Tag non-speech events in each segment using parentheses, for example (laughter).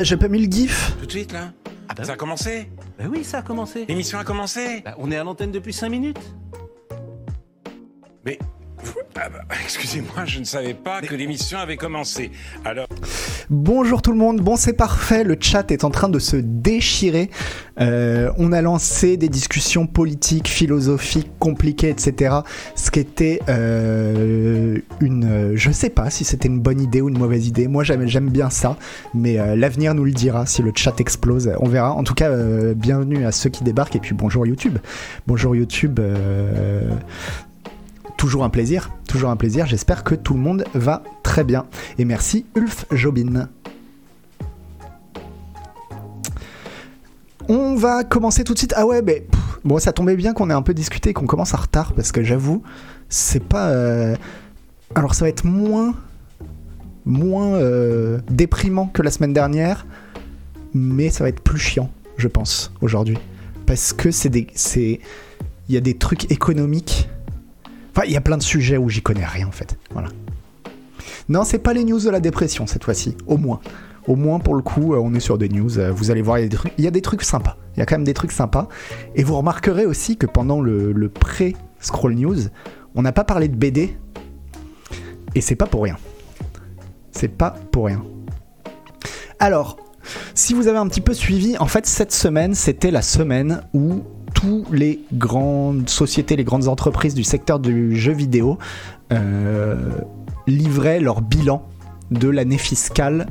J'ai pas mis le gif. Tout de suite là Ah bah Ça a commencé Bah oui, ça a commencé. L'émission a commencé Bah, on est à l'antenne depuis 5 minutes. Mais. Ah bah, (laughs) Excusez-moi, je ne savais pas que l'émission avait commencé. Alors. Bonjour tout le monde, bon c'est parfait, le chat est en train de se déchirer. Euh, on a lancé des discussions politiques, philosophiques, compliquées, etc. Ce qui était euh, une... Je sais pas si c'était une bonne idée ou une mauvaise idée, moi j'aime bien ça, mais euh, l'avenir nous le dira si le chat explose, on verra. En tout cas, euh, bienvenue à ceux qui débarquent et puis bonjour YouTube. Bonjour YouTube. Toujours un plaisir, toujours un plaisir. J'espère que tout le monde va très bien. Et merci Ulf Jobin. On va commencer tout de suite. Ah ouais, mais bon, ça tombait bien qu'on ait un peu discuté qu'on commence en retard parce que j'avoue, c'est pas. euh, Alors ça va être moins, moins euh, déprimant que la semaine dernière, mais ça va être plus chiant, je pense, aujourd'hui, parce que c'est des, c'est, il y a des trucs économiques. Enfin, il y a plein de sujets où j'y connais rien en fait. Voilà. Non, c'est pas les news de la dépression cette fois-ci, au moins. Au moins pour le coup, euh, on est sur des news. euh, Vous allez voir, il y a des trucs, sympas. Il y a quand même des trucs sympas. Et vous remarquerez aussi que pendant le, le pré-scroll news, on n'a pas parlé de BD. Et c'est pas pour rien. C'est pas pour rien. Alors, si vous avez un petit peu suivi, en fait, cette semaine, c'était la semaine où tous les grandes sociétés, les grandes entreprises du secteur du jeu vidéo euh, livraient leur bilan de l'année fiscale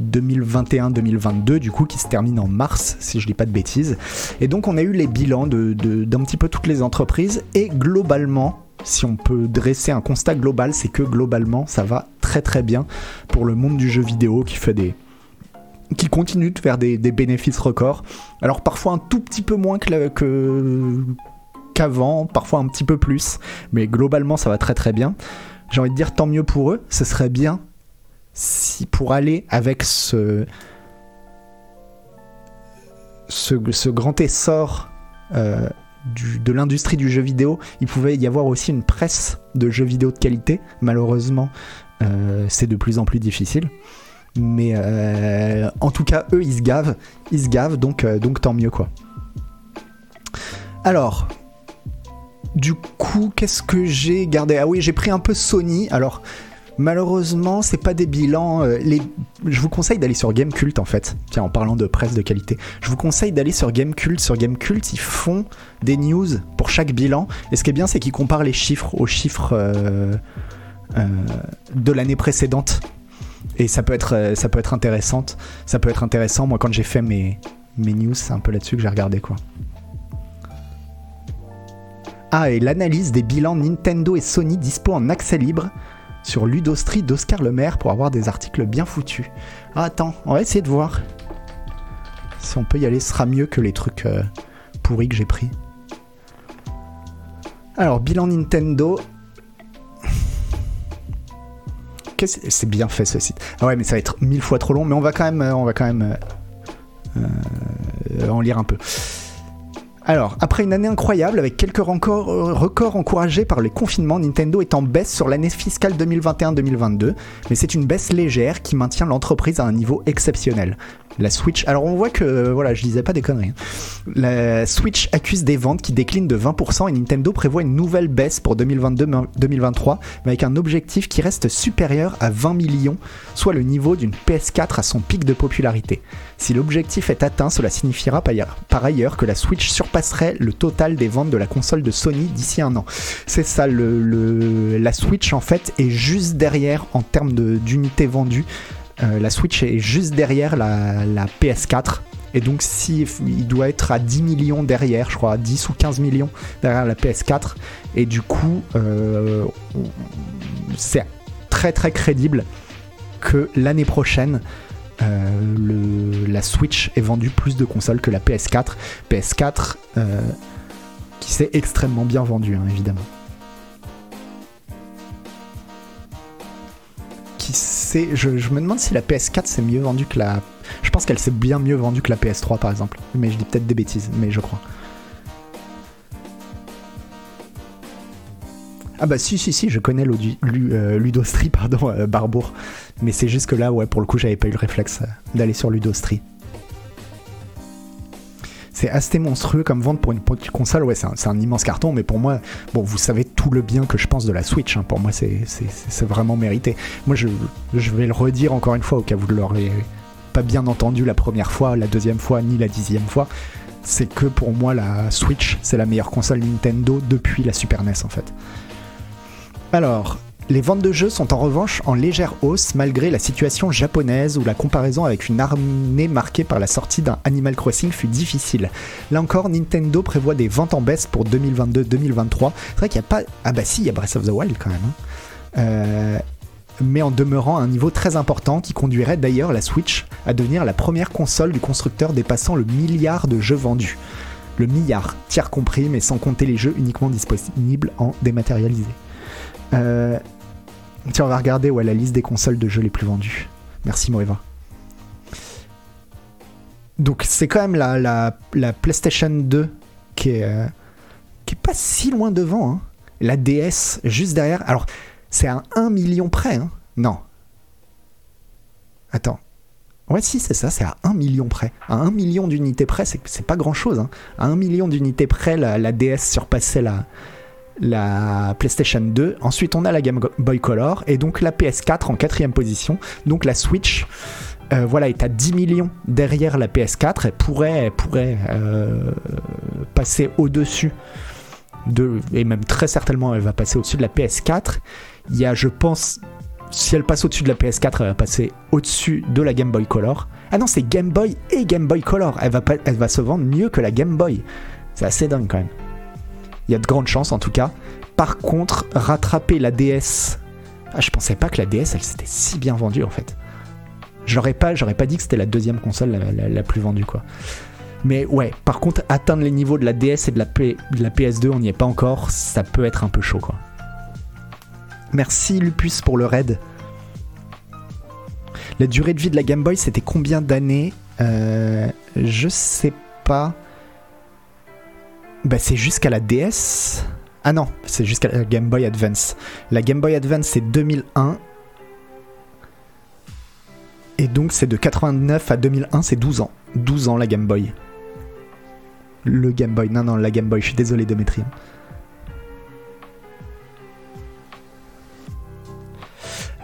2021-2022, du coup, qui se termine en mars, si je dis pas de bêtises. Et donc, on a eu les bilans d'un petit peu toutes les entreprises, et globalement, si on peut dresser un constat global, c'est que globalement, ça va très très bien pour le monde du jeu vidéo qui fait des, qui continue de faire des, bénéfices records. Alors parfois un tout petit peu moins qu'avant, parfois un petit peu plus, mais globalement ça va très très bien. J'ai envie de dire tant mieux pour eux, ce serait bien si pour aller avec ce, grand essor euh, de l'industrie du jeu vidéo, il pouvait y avoir aussi une presse de jeux vidéo de qualité. Malheureusement, euh, c'est de plus en plus difficile. Mais euh, en tout cas, eux, ils se gavent. Ils se gavent, donc, euh, tant mieux, quoi. Alors, du coup, qu'est-ce que j'ai gardé? Ah oui, j'ai pris un peu Sony. Alors, malheureusement, c'est pas des bilans. euh. Je vous conseille d'aller sur Gamecult, en fait. Tiens, en parlant de presse de qualité. Je vous conseille d'aller sur Gamecult. Sur Gamecult, ils font des news pour chaque bilan. Et ce qui est bien, c'est qu'ils comparent les chiffres aux chiffres de l'année précédente et ça peut être euh, ça peut être intéressante. Ça peut être intéressant. Moi quand j'ai fait mes mes news c'est un peu là-dessus que j'ai regardé quoi. Ah et l'analyse des bilans Nintendo et Sony dispo en accès libre sur Ludostri d'Oscar Lemaire pour avoir des articles bien foutus. Ah attends on va essayer de voir si on peut y aller. Ce sera mieux que les trucs euh, pourris que j'ai pris. Alors bilan Nintendo C'est bien fait ce site. Ah ouais, mais ça va être mille fois trop long, mais on va quand même, euh, on va quand même euh, euh, en lire un peu. Alors, après une année incroyable avec quelques records, records encouragés par les confinements, Nintendo est en baisse sur l'année fiscale 2021-2022, mais c'est une baisse légère qui maintient l'entreprise à un niveau exceptionnel. La Switch, alors on voit que, euh, voilà, je disais pas des conneries. hein. La Switch accuse des ventes qui déclinent de 20% et Nintendo prévoit une nouvelle baisse pour 2022-2023, mais avec un objectif qui reste supérieur à 20 millions, soit le niveau d'une PS4 à son pic de popularité. Si l'objectif est atteint, cela signifiera par ailleurs- que la Switch surpasserait le total des ventes de la console de Sony d'ici un an. C'est ça, la Switch en fait est juste derrière en termes d'unités vendues. Euh, la Switch est juste derrière la, la PS4. Et donc, si il doit être à 10 millions derrière, je crois, à 10 ou 15 millions derrière la PS4. Et du coup, euh, c'est très très crédible que l'année prochaine, euh, la Switch ait vendu plus de consoles que la PS4. PS4 euh, qui s'est extrêmement bien vendue, hein, évidemment. Je, me demande si la PS4 s'est mieux vendue que la. Je pense qu'elle s'est bien mieux vendue que la PS3 par exemple. Mais je dis peut-être des bêtises, mais je crois. Ah bah si, si, si, je connais euh, Ludostri, (laughs) pardon, euh, Barbour. Mais c'est juste que là, ouais, pour le coup, j'avais pas eu le réflexe euh, d'aller sur Ludostri. C'est assez monstrueux comme vente pour une petite console. Ouais, c'est un, immense carton, mais pour moi, bon, vous savez tout le bien que je pense de la Switch. hein. Pour moi, c'est vraiment mérité. Moi, je, je vais le redire encore une fois, au cas où vous ne l'aurez pas bien entendu la première fois, la deuxième fois, ni la dixième fois. C'est que pour moi, la Switch, c'est la meilleure console Nintendo depuis la Super NES, en fait. Alors, les ventes de jeux sont en revanche en légère hausse malgré la situation japonaise où la comparaison avec une année marquée par la sortie d'un Animal Crossing fut difficile. Là encore, Nintendo prévoit des ventes en baisse pour 2022-2023. C'est vrai qu'il n'y a pas... Ah bah si, il y a Breath of the Wild quand même. hein. Euh, mais en demeurant à un niveau très important qui conduirait d'ailleurs la Switch à devenir la première console du constructeur dépassant le milliard de jeux vendus. Le milliard, tiers compris, mais sans compter les jeux uniquement disponibles en dématérialisé. Euh, tiens, on va regarder ouais, la liste des consoles de jeux les plus vendues. Merci Moeva. Donc c'est quand même la, la, la PlayStation 2 qui est, euh, qui est pas si loin devant. hein. La DS juste derrière. Alors c'est à 1 million près. hein. Non. Attends. Ouais, si, c'est ça, c'est à 1 million près. À 1 million d'unités près, c'est pas grand chose. Hein. À 1 million d'unités près, la DS surpassait la, la PlayStation 2. Ensuite, on a la Game Boy Color et donc la PS4 en quatrième position. Donc la Switch, euh, voilà, est à 10 millions derrière la PS4. Elle pourrait, elle pourrait euh, passer au-dessus de, et même très certainement, elle va passer au-dessus de la PS4. Il y a, je pense, si elle passe au-dessus de la PS4, elle va passer au-dessus de la Game Boy Color. Ah non, c'est Game Boy et Game Boy Color. Elle va, elle va se vendre mieux que la Game Boy. C'est assez dingue quand même. Il y a de grandes chances en tout cas. Par contre, rattraper la DS. Ah, je pensais pas que la DS, elle s'était si bien vendue en fait. J'aurais pas, pas dit que c'était la deuxième console la, plus vendue quoi. Mais ouais, par contre, atteindre les niveaux de la DS et de la, P- de la PS2, on n'y est pas encore. Ça peut être un peu chaud quoi. Merci Lupus pour le raid. La durée de vie de la Game Boy, c'était combien d'années? Euh, Je sais pas. Bah, c'est jusqu'à la DS. Ah non, c'est jusqu'à la Game Boy Advance. La Game Boy Advance, c'est 2001. Et donc, c'est de 89 à 2001, c'est 12 ans. 12 ans, la Game Boy. Le Game Boy. Non, non, la Game Boy. Je suis désolé, Demetri.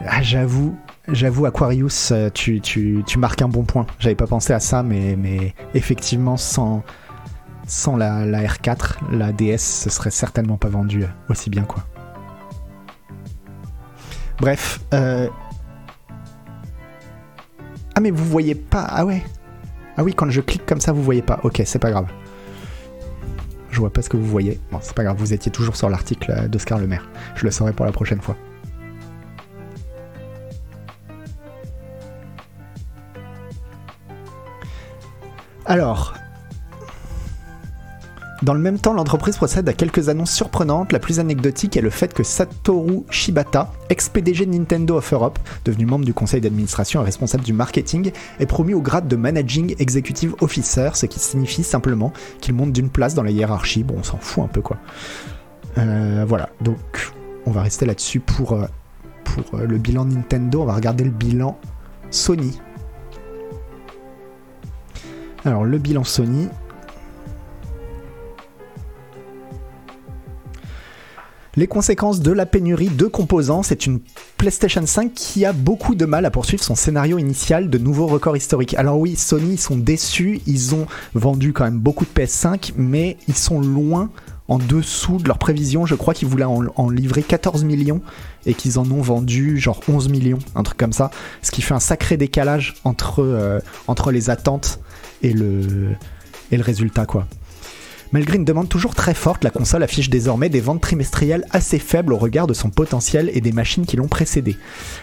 Ah, j'avoue, j'avoue, Aquarius, euh, tu, tu, tu marques un bon point. J'avais pas pensé à ça, mais, mais effectivement, sans, sans la, la R4, la DS, ce serait certainement pas vendu aussi bien, quoi. Bref. euh, Ah, mais vous voyez pas. Ah ouais. Ah oui, quand je clique comme ça, vous voyez pas. Ok, c'est pas grave. Je vois pas ce que vous voyez. Bon, c'est pas grave, vous étiez toujours sur l'article d'Oscar Le Maire. Je le saurai pour la prochaine fois. Alors, dans le même temps, l'entreprise procède à quelques annonces surprenantes. La plus anecdotique est le fait que Satoru Shibata, ex-PDG de Nintendo of Europe, devenu membre du conseil d'administration et responsable du marketing, est promu au grade de Managing Executive Officer, ce qui signifie simplement qu'il monte d'une place dans la hiérarchie. Bon, on s'en fout un peu quoi. Euh, voilà, donc on va rester là-dessus pour, euh, pour euh, le bilan Nintendo. On va regarder le bilan Sony. Alors, le bilan Sony. Les conséquences de la pénurie de composants, c'est une PlayStation 5 qui a beaucoup de mal à poursuivre son scénario initial de nouveaux records historiques. Alors oui, Sony ils sont déçus, ils ont vendu quand même beaucoup de PS5, mais ils sont loin en dessous de leurs prévisions. Je crois qu'ils voulaient en, livrer 14 millions et qu'ils en ont vendu genre 11 millions, un truc comme ça. Ce qui fait un sacré décalage entre, euh, entre les attentes et le, et le résultat quoi. Malgré une demande toujours très forte, la console affiche désormais des ventes trimestrielles assez faibles au regard de son potentiel et des machines qui l'ont précédé.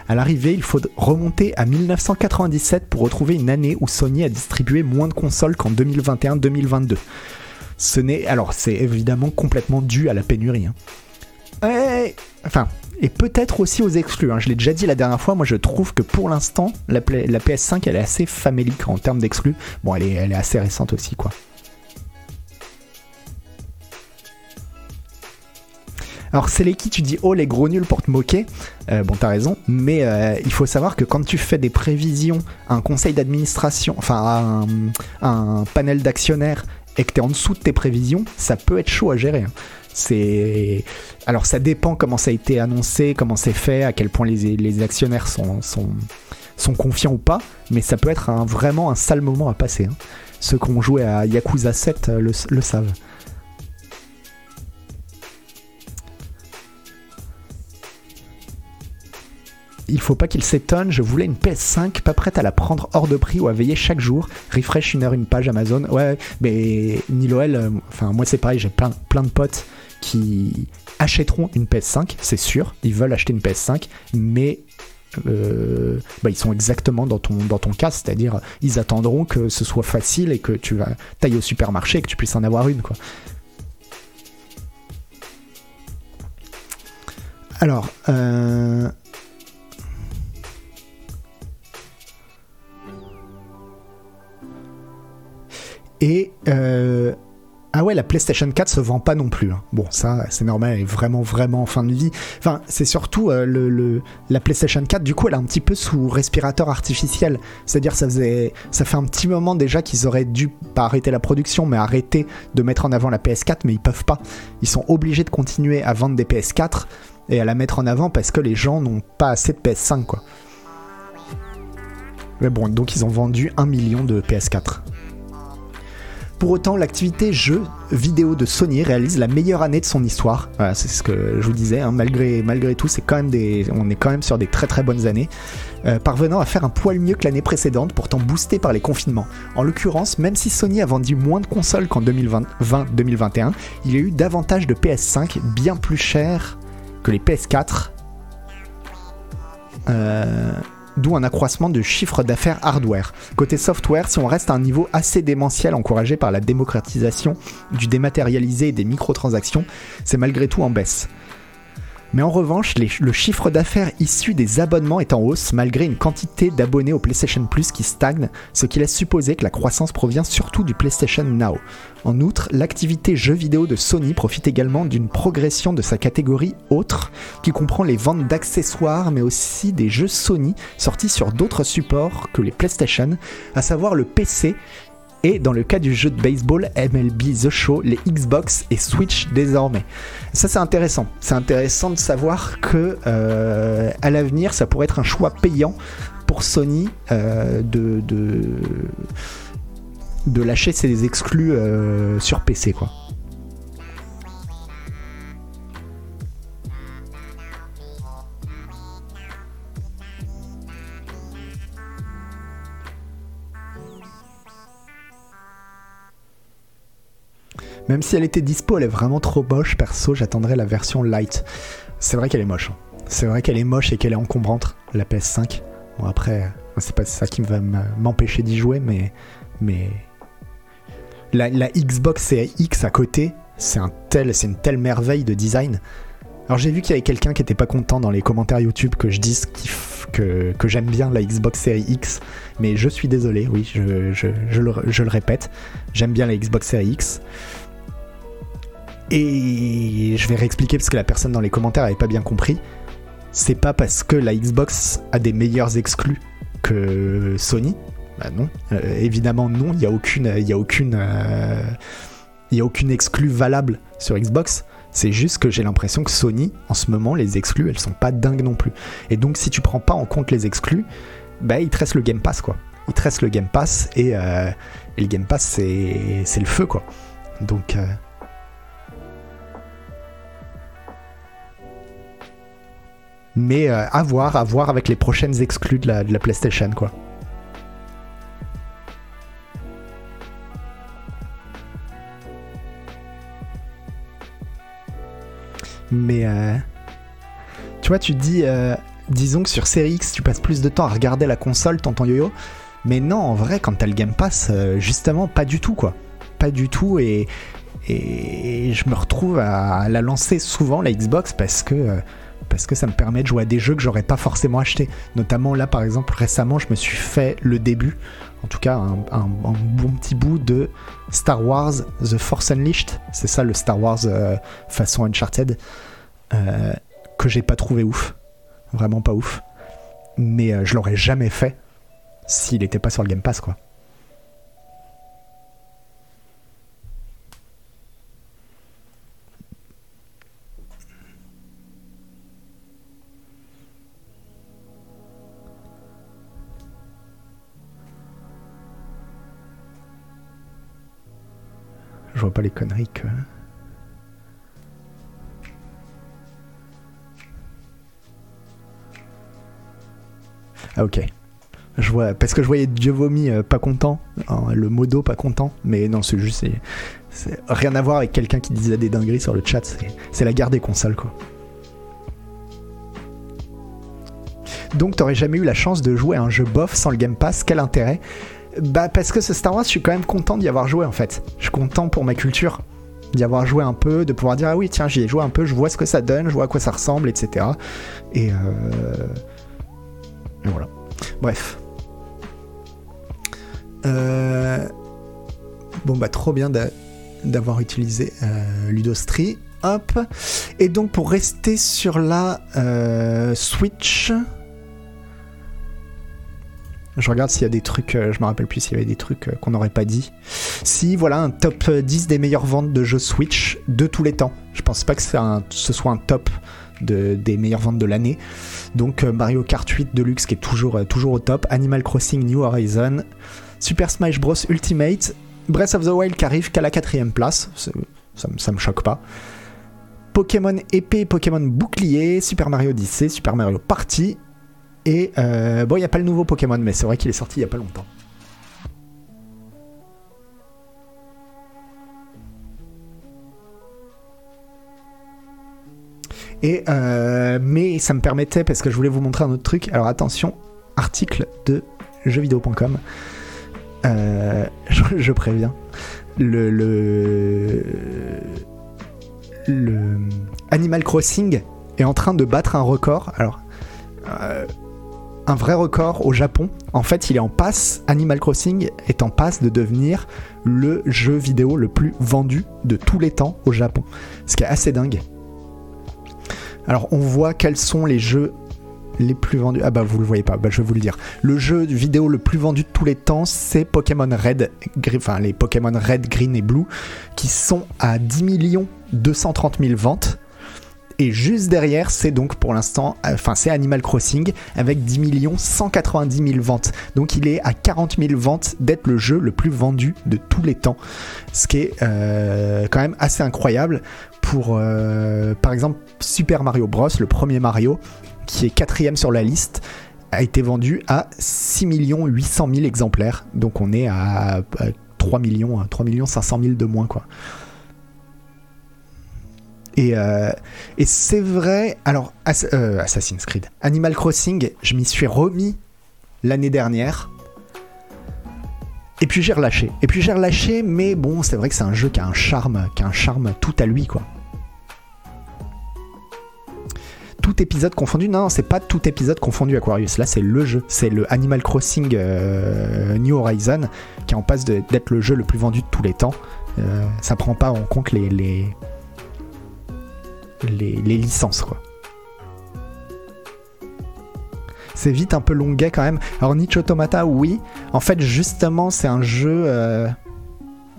À l'arrivée, il faut remonter à 1997 pour retrouver une année où Sony a distribué moins de consoles qu'en 2021-2022. Ce n'est alors c'est évidemment complètement dû à la pénurie. hein. Ouais, enfin, et peut-être aussi aux exclus. hein. Je l'ai déjà dit la dernière fois. Moi, je trouve que pour l'instant, la, Play- la PS5, elle est assez famélique en termes d'exclus. Bon, elle est assez récente aussi, quoi. Alors qui tu dis oh les gros nuls pour te moquer. Euh, bon t'as raison, mais euh, il faut savoir que quand tu fais des prévisions à un conseil d'administration, enfin à un, panel d'actionnaires et que t'es en dessous de tes prévisions, ça peut être chaud à gérer. hein. C'est alors ça dépend comment ça a été annoncé, comment c'est fait, à quel point les, actionnaires sont, confiants ou pas, mais ça peut être vraiment un sale moment à passer. hein. Ceux qui ont joué à Yakuza 7 euh, le savent. Il faut pas qu'il s'étonne, je voulais une PS5 pas prête à la prendre hors de prix ou à veiller chaque jour. Refresh une heure une page Amazon. Ouais, mais Niloel, euh, enfin moi c'est pareil, j'ai plein, de potes qui achèteront une PS5, c'est sûr. Ils veulent acheter une PS5, mais euh, bah, ils sont exactement dans ton, cas, c'est-à-dire ils attendront que ce soit facile et que tu vas tailler au supermarché et que tu puisses en avoir une. Alors, euh, et euh, ah ouais, la PlayStation 4 se vend pas non plus. hein. Bon, ça, c'est normal, elle est vraiment, vraiment en fin de vie. Enfin, c'est surtout euh, la PlayStation 4, du coup, elle est un petit peu sous respirateur artificiel. C'est-à-dire, ça faisait, ça fait un petit moment déjà qu'ils auraient dû, pas arrêter la production, mais arrêter de mettre en avant la PS4, mais ils peuvent pas. Ils sont obligés de continuer à vendre des PS4 et à la mettre en avant parce que les gens n'ont pas assez de PS5, quoi. Mais bon, donc ils ont vendu un million de PS4. Pour autant, l'activité jeu vidéo de Sony réalise la meilleure année de son histoire. Voilà, c'est ce que je vous disais. hein. Malgré, malgré tout, c'est quand même des, on est quand même sur des très très bonnes années, euh, parvenant à faire un poil mieux que l'année précédente, pourtant boostée par les confinements. En l'occurrence, même si Sony a vendu moins de consoles qu'en 2020-2021, il y a eu davantage de PS5 bien plus chers que les PS4. Euh, D'où un accroissement de chiffre d'affaires hardware. Côté software, si on reste à un niveau assez démentiel encouragé par la démocratisation du dématérialisé et des microtransactions, c'est malgré tout en baisse. Mais en revanche, le chiffre d'affaires issu des abonnements est en hausse malgré une quantité d'abonnés au PlayStation Plus qui stagne, ce qui laisse supposer que la croissance provient surtout du PlayStation Now. En outre, l'activité jeux vidéo de Sony profite également d'une progression de sa catégorie autre, qui comprend les ventes d'accessoires mais aussi des jeux Sony sortis sur d'autres supports que les PlayStation, à savoir le PC et dans le cas du jeu de baseball MLB The Show, les Xbox et Switch désormais. Ça c'est intéressant. C'est intéressant de savoir que euh, à l'avenir ça pourrait être un choix payant pour Sony euh, de, de lâcher ses exclus euh, sur PC quoi. Même si elle était dispo, elle est vraiment trop moche. Perso, j'attendrais la version light. C'est vrai qu'elle est moche. hein. C'est vrai qu'elle est moche et qu'elle est encombrante, la PS5. Bon, après, euh, c'est pas ça qui va m'empêcher d'y jouer, mais. mais... La, la Xbox Series X à côté, c'est une telle merveille de design. Alors j'ai vu qu'il y avait quelqu'un qui était pas content dans les commentaires YouTube que je dise que, j'aime bien la Xbox Series X, mais je suis désolé, oui, je, je- je le répète, j'aime bien la Xbox Series X. Et je vais réexpliquer parce que la personne dans les commentaires avait pas bien compris. C'est pas parce que la Xbox a des meilleurs exclus que Sony. Bah non, Euh, évidemment non. Il y a aucune, il y a aucune, euh, exclue valable sur Xbox. C'est juste que j'ai l'impression que Sony, en ce moment, les exclus, elles sont pas dingues non plus. Et donc, si tu prends pas en compte les exclus, bah, il te reste le Game Pass, quoi. Il te reste le Game Pass et, euh, et le Game Pass, c'est le feu, quoi. Donc, Mais euh, à voir, à voir avec les prochaines exclus de la, PlayStation, quoi. Mais euh, tu vois, tu dis, euh, disons que sur Series X, tu passes plus de temps à regarder la console, tonton yo-yo. Mais non, en vrai, quand t'as le Game Pass, euh, justement, pas du tout, quoi. Pas du tout, et, et je me retrouve à la lancer souvent, la Xbox, parce que. Parce que ça me permet de jouer à des jeux que j'aurais pas forcément acheté. Notamment là, par exemple, récemment, je me suis fait le début, en tout cas un, bon petit bout de Star Wars The Force Unleashed. C'est ça le Star Wars euh, façon Uncharted. euh, que j'ai pas trouvé ouf. Vraiment pas ouf. Mais euh, je l'aurais jamais fait s'il était pas sur le Game Pass, quoi. Pas les conneries que. Ah ok. Parce que je voyais Dieu vomi pas content, hein, le modo pas content, mais non, c'est juste, c'est- rien à voir avec quelqu'un qui disait des dingueries sur le chat, c'est- c'est la guerre des consoles quoi. Donc t'aurais jamais eu la chance de jouer à un jeu bof sans le Game Pass, quel intérêt? Bah parce que ce Star Wars, je suis quand même content d'y avoir joué en fait. Je suis content pour ma culture d'y avoir joué un peu, de pouvoir dire ah oui tiens j'y ai joué un peu, je vois ce que ça donne, je vois à quoi ça ressemble, etc. Et, euh... voilà. Bref. Euh, Bon bah trop bien d'a- d'avoir utilisé euh, Ludostri. Hop. Et donc pour rester sur la euh, Switch. Je regarde s'il y a des trucs, euh, je me rappelle plus s'il y avait des trucs euh, qu'on n'aurait pas dit. Si, voilà, un top 10 des meilleures ventes de jeux Switch de tous les temps. Je pense pas que ce soit un top de, des meilleures ventes de l'année. Donc euh, Mario Kart 8 Deluxe qui est toujours, euh, au top, Animal Crossing New Horizon, Super Smash Bros Ultimate, Breath of the Wild qui arrive qu'à la quatrième place, ça me choque pas. Pokémon épée, Pokémon bouclier, Super Mario Odyssey, Super Mario Party. Et euh, bon, il n'y a pas le nouveau Pokémon, mais c'est vrai qu'il est sorti il n'y a pas longtemps. Et euh, mais ça me permettait, parce que je voulais vous montrer un autre truc. Alors attention, article de jeuxvideo.com. Euh, (laughs) je, préviens. Le, le, le Animal Crossing est en train de battre un record. Alors, euh, un vrai record au Japon. En fait, il est en passe. Animal Crossing est en passe de devenir le jeu vidéo le plus vendu de tous les temps au Japon. Ce qui est assez dingue. Alors, on voit quels sont les jeux les plus vendus. Ah bah vous le voyez pas, bah, je vais vous le dire. Le jeu vidéo le plus vendu de tous les temps, c'est Pokémon Red, enfin les Pokémon Red, Green et Blue, qui sont à 10 millions 230 000 ventes. Et juste derrière, c'est donc pour l'instant, euh, enfin c'est Animal Crossing avec 10 millions 190 000 ventes. Donc il est à 40 000 ventes d'être le jeu le plus vendu de tous les temps. Ce qui est euh, quand même assez incroyable pour, euh, par exemple, Super Mario Bros, le premier Mario, qui est quatrième sur la liste, a été vendu à 6 800 000 exemplaires. Donc on est à, à 3 millions, 3 500 000 de moins, quoi. Et, euh, et c'est vrai, alors euh, Assassin's Creed, Animal Crossing, je m'y suis remis l'année dernière. Et puis j'ai relâché. Et puis j'ai relâché, mais bon, c'est vrai que c'est un jeu qui a un charme, qui a un charme tout à lui, quoi. Tout épisode confondu, non, c'est pas tout épisode confondu Aquarius. Là, c'est le jeu, c'est le Animal Crossing euh, New Horizon qui en passe d'être le jeu le plus vendu de tous les temps. Ça prend pas en compte les, les, licences, quoi. C'est vite un peu longuet quand même. Alors Niche Automata, oui. En fait, justement, c'est un jeu. euh,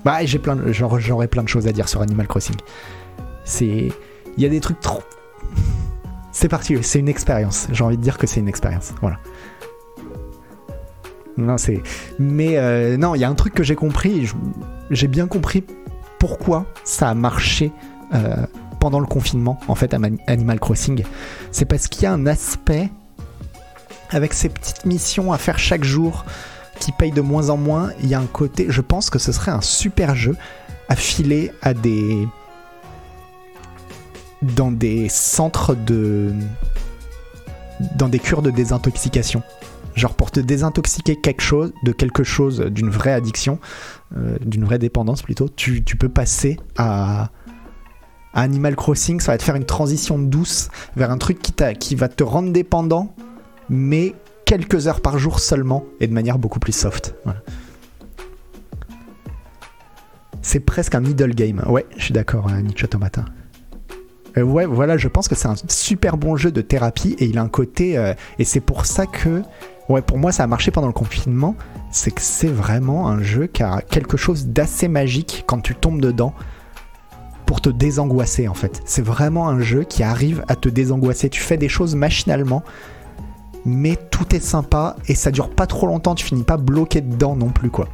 Bah, j'ai plein, j'aurais plein de choses à dire sur Animal Crossing. C'est, il y a des trucs trop. (laughs) C'est particulier, c'est une expérience. J'ai envie de dire que c'est une expérience. Voilà. Non, c'est. Mais euh, non, il y a un truc que j'ai compris. J'ai bien compris pourquoi ça a marché euh, pendant le confinement, en fait, à Animal Crossing. C'est parce qu'il y a un aspect avec ces petites missions à faire chaque jour qui payent de moins en moins. Il y a un côté. Je pense que ce serait un super jeu à filer à des dans des centres de dans des cures de désintoxication. Genre pour te désintoxiquer quelque chose, de quelque chose, d'une vraie addiction, euh, d'une vraie dépendance plutôt, tu, tu peux passer à, Animal Crossing, ça va te faire une transition douce vers un truc qui, qui va te rendre dépendant, mais quelques heures par jour seulement, et de manière beaucoup plus soft. C'est presque un middle game. Ouais, je suis d'accord, hein, Nietzsche Automata. Euh, ouais, voilà, je pense que c'est un super bon jeu de thérapie et il a un côté. euh, et c'est pour ça que. Ouais, pour moi, ça a marché pendant le confinement. C'est que c'est vraiment un jeu qui a quelque chose d'assez magique quand tu tombes dedans pour te désangoisser en fait. C'est vraiment un jeu qui arrive à te désangoisser. Tu fais des choses machinalement, mais tout est sympa et ça dure pas trop longtemps. Tu finis pas bloqué dedans non plus quoi.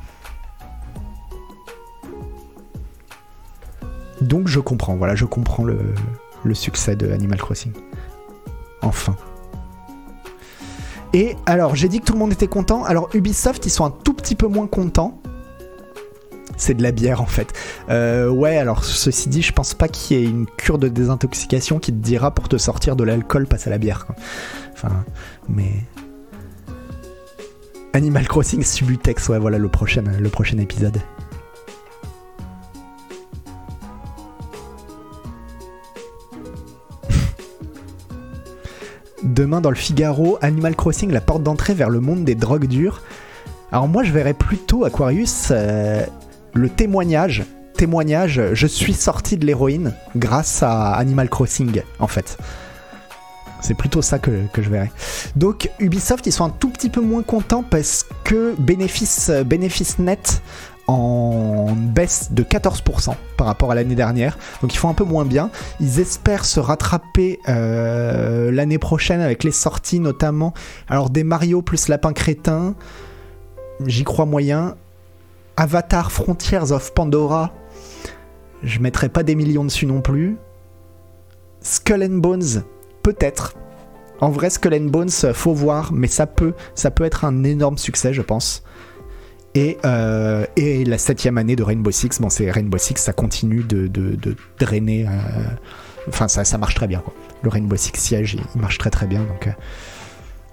Donc je comprends, voilà, je comprends le, le succès de Animal Crossing. Enfin. Et alors, j'ai dit que tout le monde était content. Alors, Ubisoft, ils sont un tout petit peu moins contents. C'est de la bière en fait. Euh, ouais, alors ceci dit, je pense pas qu'il y ait une cure de désintoxication qui te dira pour te sortir de l'alcool, passe à la bière. Enfin, mais. Animal Crossing Subutex, ouais, voilà le prochain, le prochain épisode. (laughs) Demain dans le Figaro, Animal Crossing, la porte d'entrée vers le monde des drogues dures. Alors moi je verrais plutôt Aquarius euh, le témoignage. Témoignage, je suis sorti de l'héroïne grâce à Animal Crossing en fait. C'est plutôt ça que, je verrais. Donc Ubisoft, ils sont un tout petit peu moins contents parce que bénéfice, bénéfice net en baisse de 14% par rapport à l'année dernière. Donc ils font un peu moins bien. Ils espèrent se rattraper euh, l'année prochaine avec les sorties notamment. Alors des Mario plus Lapin Crétin, j'y crois moyen. Avatar Frontiers of Pandora, je mettrai pas des millions dessus non plus. Skull and Bones, peut-être. En vrai, Skull and Bones, faut voir, mais ça peut, être un énorme succès, je pense. Et, euh, et la septième année de Rainbow Six, bon, c'est Rainbow Six, ça continue de, drainer. euh, Enfin, ça, marche très bien. Quoi. Le Rainbow Six Siege, il, marche très très bien. Donc,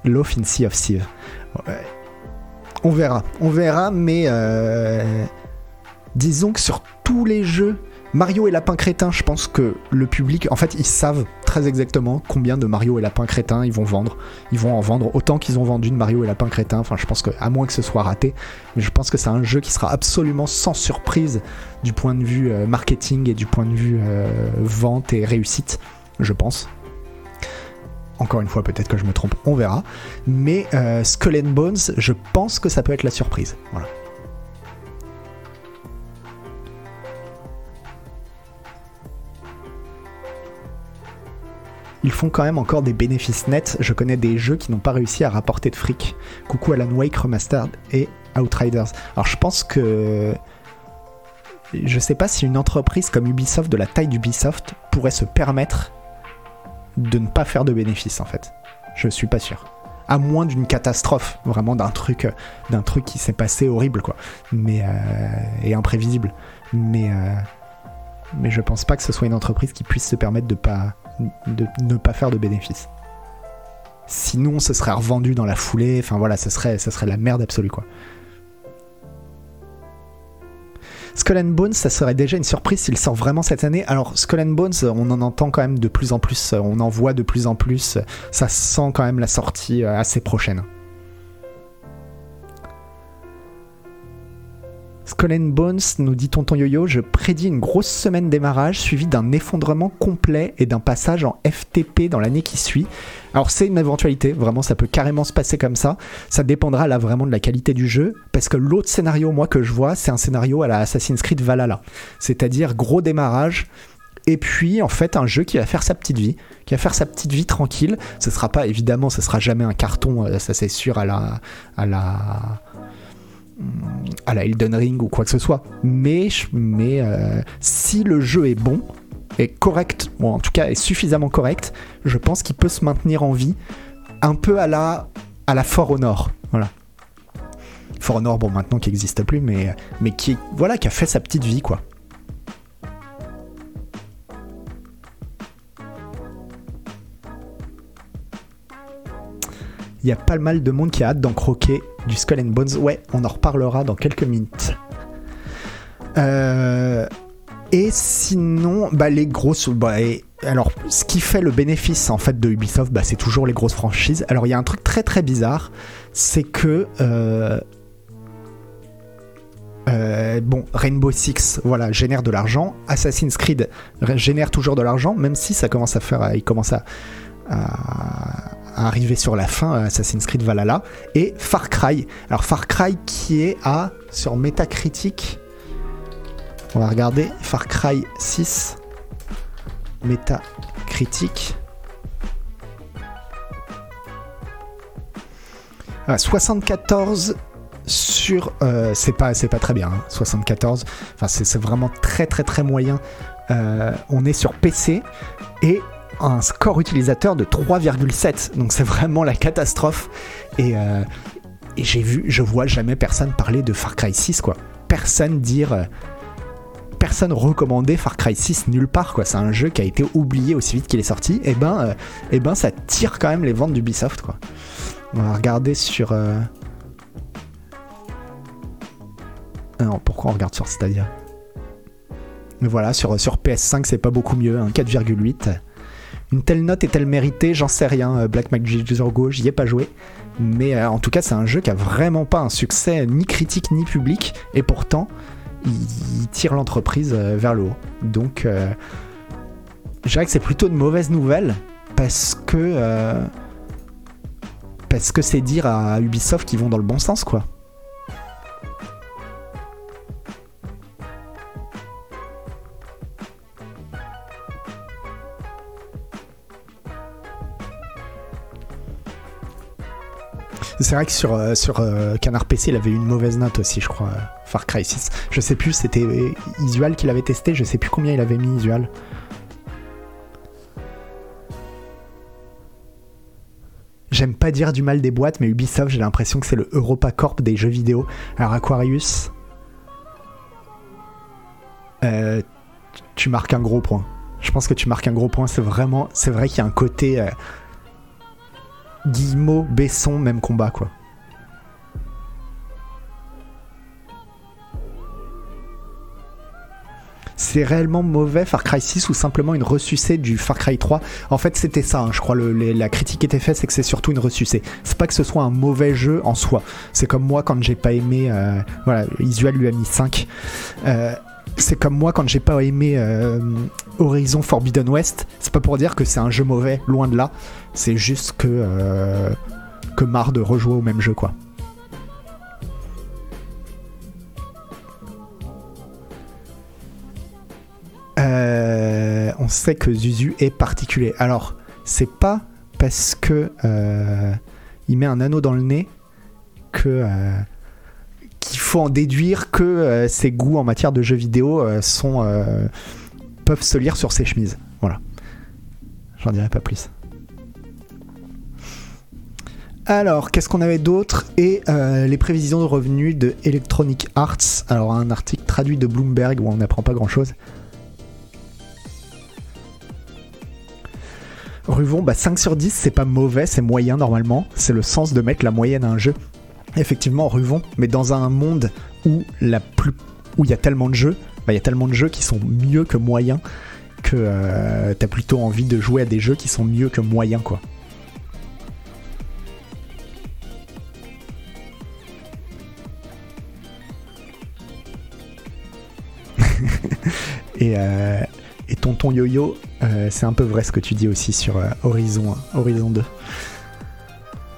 euh, in Sea of. Ouais. On verra, on verra, mais euh, disons que sur tous les jeux, Mario et Lapin Crétin, je pense que le public, en fait, ils savent très exactement combien de Mario et Lapin Crétin ils vont vendre. Ils vont en vendre autant qu'ils ont vendu de Mario et Lapin Crétin. Enfin, je pense que, à moins que ce soit raté, mais je pense que c'est un jeu qui sera absolument sans surprise du point de vue euh, marketing et du point de vue euh, vente et réussite, je pense. Encore une fois, peut-être que je me trompe, on verra. Mais euh, Skull and Bones, je pense que ça peut être la surprise. Voilà. Ils font quand même encore des bénéfices nets. Je connais des jeux qui n'ont pas réussi à rapporter de fric. Coucou Alan Wake Remastered et Outriders. Alors je pense que je sais pas si une entreprise comme Ubisoft de la taille d'Ubisoft pourrait se permettre de ne pas faire de bénéfices en fait. Je suis pas sûr. À moins d'une catastrophe, vraiment d'un truc, d'un truc qui s'est passé horrible quoi, mais euh, et imprévisible. Mais euh, mais je pense pas que ce soit une entreprise qui puisse se permettre de pas de ne pas faire de bénéfices. Sinon, ce serait revendu dans la foulée. Enfin voilà, ce serait, ce serait la merde absolue quoi. Skull and Bones, ça serait déjà une surprise s'il sort vraiment cette année. Alors, Skull and Bones, on en entend quand même de plus en plus, on en voit de plus en plus. Ça sent quand même la sortie euh, assez prochaine. Skull and Bones, nous dit Tonton Yo-Yo, je prédis une grosse semaine démarrage suivie d'un effondrement complet et d'un passage en FTP dans l'année qui suit. Alors c'est une éventualité, vraiment ça peut carrément se passer comme ça. Ça dépendra là vraiment de la qualité du jeu, parce que l'autre scénario moi que je vois, c'est un scénario à la Assassin's Creed Valhalla. C'est-à-dire gros démarrage, et puis en fait un jeu qui va faire sa petite vie, qui va faire sa petite vie tranquille. Ce sera pas évidemment, ce sera jamais un carton, euh, ça c'est sûr à la à la à la Elden Ring ou quoi que ce soit. Mais, mais euh, si le jeu est bon, est correct, ou en tout cas est suffisamment correct, je pense qu'il peut se maintenir en vie un peu à la, à la For Honor. Voilà. For Honor, bon, maintenant qui n'existe plus, mais, mais qui, voilà, qui a fait sa petite vie, quoi. Il y a pas mal de monde qui a hâte d'en croquer du Skull and Bones. Ouais, on en reparlera dans quelques minutes. Euh, et sinon, bah, les grosses. Bah, alors, ce qui fait le bénéfice en fait de Ubisoft, bah, c'est toujours les grosses franchises. Alors, il y a un truc très très bizarre, c'est que euh, Euh, bon, Rainbow Six, voilà, génère de l'argent. Assassin's Creed génère toujours de l'argent, même si ça commence à faire, il commence à, arriver sur la fin, Assassin's Creed Valhalla. Et Far Cry. Alors Far Cry qui est à sur Metacritic. On va regarder Far Cry 6. Metacritic. 74 sur. Euh, c'est pas, pas très bien, 74. Hein, enfin, c'est vraiment très très très moyen. Euh, on est sur PC et un score utilisateur de 3,7. Donc c'est vraiment la catastrophe. Et, euh, et j'ai vu, je vois jamais personne parler de Far Cry 6, quoi. Personne dire. personne recommander Far Cry 6 nulle part, quoi. C'est un jeu qui a été oublié aussi vite qu'il est sorti. Et eh ben, et ben ça tire quand même les ventes d'Ubisoft, quoi. On va regarder sur. Non, pourquoi on regarde sur Stadia? Mais voilà, sur, sur PS5, c'est pas beaucoup mieux, 4,8. Une telle note est-elle méritée J'en sais rien. Euh, Black Magic Go, j'y ai pas joué. Mais euh, en tout cas, c'est un jeu qui a vraiment pas un succès ni critique ni public. Et pourtant, il, tire l'entreprise euh, vers le haut. Donc, je dirais que c'est plutôt de mauvaise nouvelle. Parce que. parce que c'est dire à Ubisoft qu'ils vont dans le bon sens, quoi. C'est vrai que sur, euh, sur euh, Canard PC, il avait une mauvaise note aussi, je crois. Euh, Far Cry 6. Je sais plus, c'était Isual qui l'avait testé, je sais plus combien il avait mis Isual. J'aime pas dire du mal des boîtes, mais Ubisoft, j'ai l'impression que c'est le Europa Corp des jeux vidéo. Alors Aquarius, tu marques un gros point. Je pense que tu marques un gros point. C'est vraiment, c'est vrai qu'il y a un côté Guillemot, Besson, même combat, quoi. c'est réellement mauvais Far Cry 6 ou simplement une ressucée du Far Cry 3 En fait, c'était ça, hein, je crois. la critique était faite, c'est que c'est surtout une ressucée. C'est pas que ce soit un mauvais jeu en soi. C'est comme moi quand j'ai pas aimé. Euh, voilà, Isual lui a mis 5. Euh, c'est comme moi quand j'ai pas aimé euh, Horizon Forbidden West. C'est pas pour dire que c'est un jeu mauvais, loin de là. C'est juste que euh, que marre de rejouer au même jeu, quoi. Euh, on sait que Zuzu est particulier. Alors, c'est pas parce que il met un anneau dans le nez que qu'il faut en déduire que euh, ses goûts en matière de jeux vidéo euh, euh, peuvent se lire sur ses chemises. Voilà. J'en dirai pas plus. Alors, qu'est-ce qu'on avait d'autre? Et les prévisions de revenus de Electronic Arts. Alors, un article traduit de Bloomberg où on n'apprend pas grand-chose. Ruvon, bah 5 sur 10, c'est pas mauvais, c'est moyen normalement. C'est le sens de mettre la moyenne à un jeu effectivement Ruvon, mais dans un monde où la plus où il y a tellement de jeux, bah, il y a tellement de jeux qui sont mieux que moyens que euh, t'as plutôt envie de jouer à des jeux qui sont mieux que moyens quoi. (laughs) et, euh, et, tonton Yo-Yo, euh, c'est un peu vrai ce que tu dis aussi sur Horizon, Horizon 2.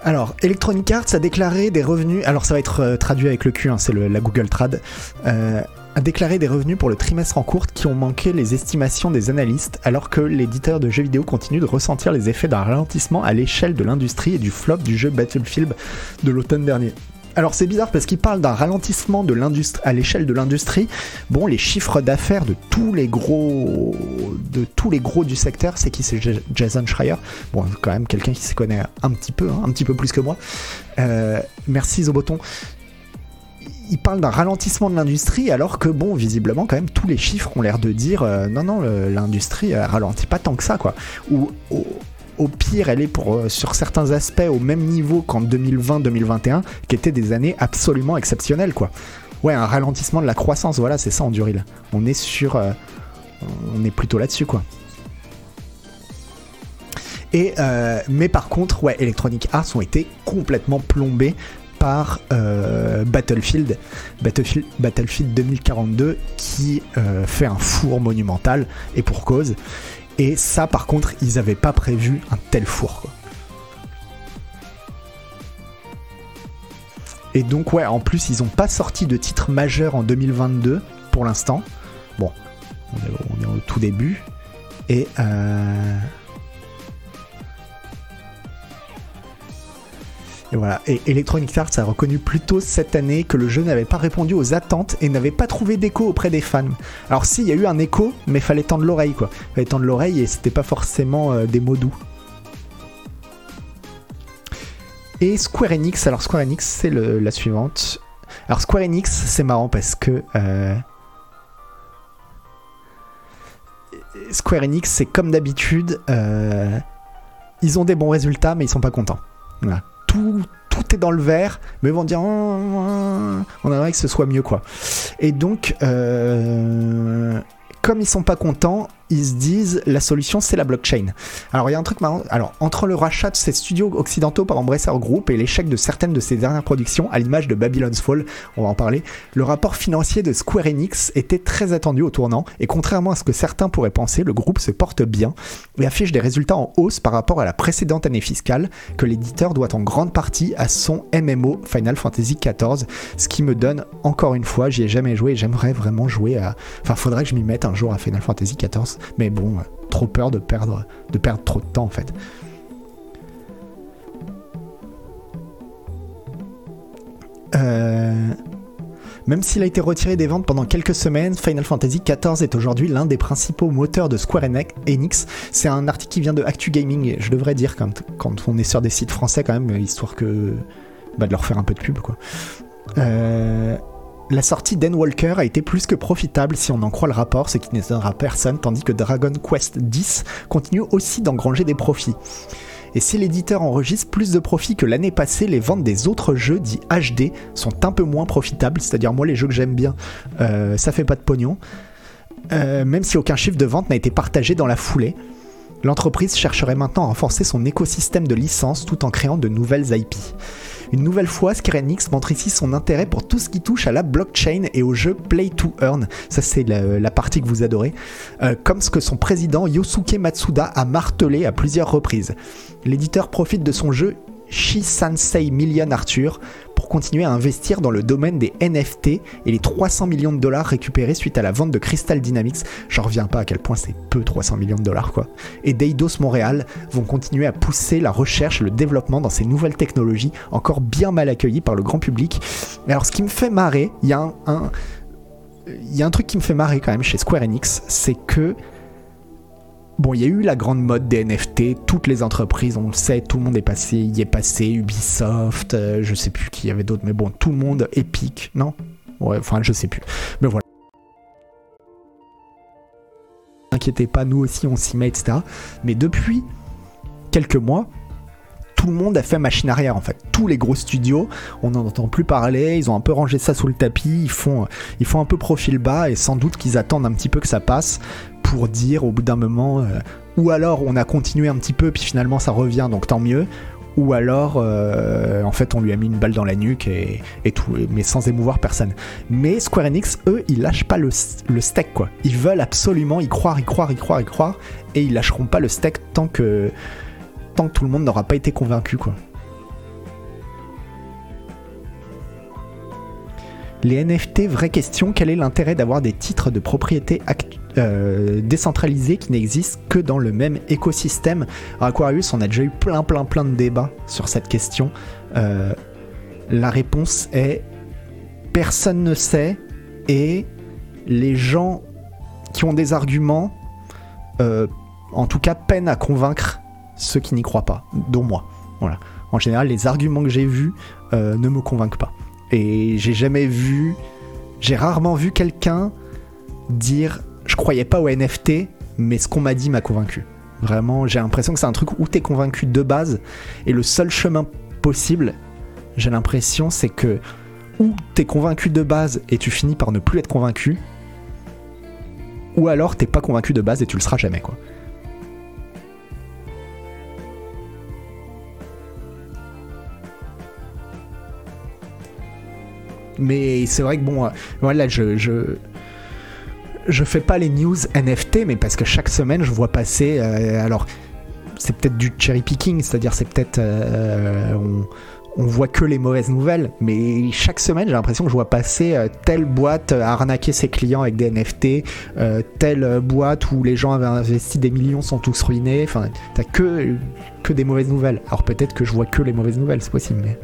Alors, Electronic Arts a déclaré des revenus. Alors, ça va être euh, traduit avec le cul, hein, c'est la Google Trad. Euh, a déclaré des revenus pour le trimestre en cours qui ont manqué les estimations des analystes, alors que l'éditeur de jeux vidéo continue de ressentir les effets d'un ralentissement à l'échelle de l'industrie et du flop du jeu Battlefield de l'automne dernier. Alors c'est bizarre parce qu'il parle d'un ralentissement de l'industrie à l'échelle de l'industrie. Bon, les chiffres d'affaires de tous les gros gros du secteur, c'est qui? C'est Jason Schreier. Bon, quand même quelqu'un qui se connaît un petit peu, hein, un petit peu plus que moi. Euh, merci Zoboton. Il parle d'un ralentissement de l'industrie alors que bon, visiblement quand même tous les chiffres ont l'air de dire euh, non non l'industrie ralentit pas tant que ça quoi. Au pire, elle est pour, euh, sur certains aspects au même niveau qu'en 2020-2021, qui étaient des années absolument exceptionnelles, quoi. Ouais, un ralentissement de la croissance, voilà, c'est ça en Duril. On est sur. Euh, on est plutôt là-dessus, quoi. Et, euh, mais par contre, ouais, Electronic Arts ont été complètement plombés par Battlefield, Battlefield, Battlefield 2042, qui fait un four monumental, et pour cause. Et ça, par contre, ils n'avaient pas prévu un tel four. Quoi. Et donc, ouais, en plus, ils n'ont pas sorti de titre majeur en 2022 pour l'instant. Bon, on est, on est au tout début. Et. Euh... Et voilà. Et Electronic Arts a reconnu plus tôt cette année que le jeu n'avait pas répondu aux attentes et n'avait pas trouvé d'écho auprès des fans. Alors si, il y a eu un écho, mais fallait tendre l'oreille quoi. Fallait tendre l'oreille et c'était pas forcément euh, des mots doux. Et Square Enix, alors Square Enix c'est la suivante. Alors Square Enix c'est marrant parce que euh, Square Enix c'est comme d'habitude, euh, ils ont des bons résultats mais ils sont pas contents. Voilà. Tout, est dans le vert, mais ils vont dire on aimerait que ce soit mieux quoi. Et donc, euh, comme ils sont pas contents, ils se disent la solution c'est la blockchain. Alors il y a un truc marrant. Alors entre le rachat de ces studios occidentaux par Embracer Group et l'échec de certaines de ses dernières productions, à l'image de Babylon's Fall, on va en parler, le rapport financier de Square Enix était très attendu au tournant. Et contrairement à ce que certains pourraient penser, le groupe se porte bien et affiche des résultats en hausse par rapport à la précédente année fiscale que l'éditeur doit en grande partie à son MMO Final Fantasy XIV, ce qui me donne encore une fois, j'y ai jamais joué et j'aimerais vraiment jouer à. Enfin, faudrait que je m'y mette un jour à Final Fantasy XIV, mais bon, euh, trop peur de perdre, de perdre trop de temps en fait. Euh, Même s'il a été retiré des ventes pendant quelques semaines, Final Fantasy XIV est aujourd'hui l'un des principaux moteurs de Square Enix. C'est un article qui vient de Actu Gaming, je devrais dire quand, quand on est sur des sites français quand même, histoire que bah, de leur faire un peu de pub quoi. Euh, la sortie d'Endwalker a été plus que profitable si on en croit le rapport, ce qui n'étonnera personne, tandis que Dragon Quest X continue aussi d'engranger des profits. Et si l'éditeur enregistre plus de profits que l'année passée, les ventes des autres jeux dits HD sont un peu moins profitables, c'est-à-dire moi les jeux que j'aime bien, euh, ça fait pas de pognon. Euh, même si aucun chiffre de vente n'a été partagé dans la foulée. L'entreprise chercherait maintenant à renforcer son écosystème de licences tout en créant de nouvelles IP. Une nouvelle fois, Square montre ici son intérêt pour tout ce qui touche à la blockchain et au jeu Play to Earn. Ça, c'est la, partie que vous adorez. Euh, comme ce que son président Yosuke Matsuda a martelé à plusieurs reprises. L'éditeur profite de son jeu Shisansei Million Arthur pour continuer à investir dans le domaine des NFT et les 300 millions de dollars récupérés suite à la vente de Crystal Dynamics. J'en reviens pas à quel point c'est peu 300 millions de dollars quoi. Et Deidos Montréal vont continuer à pousser la recherche et le développement dans ces nouvelles technologies encore bien mal accueillies par le grand public. Alors ce qui me fait marrer, il y a un, un il y a un truc qui me fait marrer quand même chez Square Enix, c'est que Bon, il y a eu la grande mode des NFT, toutes les entreprises, on le sait, tout le monde est passé, y est passé, Ubisoft, euh, je sais plus qui y avait d'autres, mais bon, tout le monde, Epic, non? Ouais, enfin, je sais plus. Mais voilà. Inquiétez pas, nous aussi on s'y met, etc. Mais depuis quelques mois, tout le monde a fait machine arrière en fait. Tous les gros studios, on n'en entend plus parler, ils ont un peu rangé ça sous le tapis, ils font, ils font un peu profil bas et sans doute qu'ils attendent un petit peu que ça passe pour dire au bout d'un moment, euh, ou alors on a continué un petit peu puis finalement ça revient donc tant mieux, ou alors euh, en fait on lui a mis une balle dans la nuque et, tout, mais sans émouvoir personne. Mais Square Enix, eux, ils lâchent pas le, le steak quoi. Ils veulent absolument y croire, y croire, y croire, y croire, et ils lâcheront pas le steak tant que tant que tout le monde n'aura pas été convaincu quoi. Les NFT, vraie question, quel est l'intérêt d'avoir des titres de propriété act- euh, décentralisés qui n'existent que dans le même écosystème Aquarius, on a déjà eu plein plein plein de débats sur cette question. Euh, la réponse est personne ne sait et les gens qui ont des arguments, euh, en tout cas, peinent à convaincre ceux qui n'y croient pas, dont moi. Voilà. En général, les arguments que j'ai vus ne me convainquent pas. Et j'ai jamais vu, j'ai rarement vu quelqu'un dire je croyais pas au NFT, mais ce qu'on m'a dit m'a convaincu. Vraiment, j'ai l'impression que c'est un truc où t'es convaincu de base, et le seul chemin possible, j'ai l'impression, c'est que ou t'es convaincu de base et tu finis par ne plus être convaincu, ou alors t'es pas convaincu de base et tu le seras jamais, quoi. Mais c'est vrai que bon, euh, voilà, je, je je fais pas les news NFT, mais parce que chaque semaine je vois passer. euh, alors, c'est peut-être du cherry picking, c'est-à-dire c'est peut-être euh, on, voit que les mauvaises nouvelles, mais chaque semaine j'ai l'impression que je vois passer euh, telle boîte a arnaqué ses clients avec des NFT, telle boîte où les gens avaient investi des millions sont tous ruinés. Enfin, t'as que que des mauvaises nouvelles. Alors peut-être que je vois que les mauvaises nouvelles, c'est possible, mais.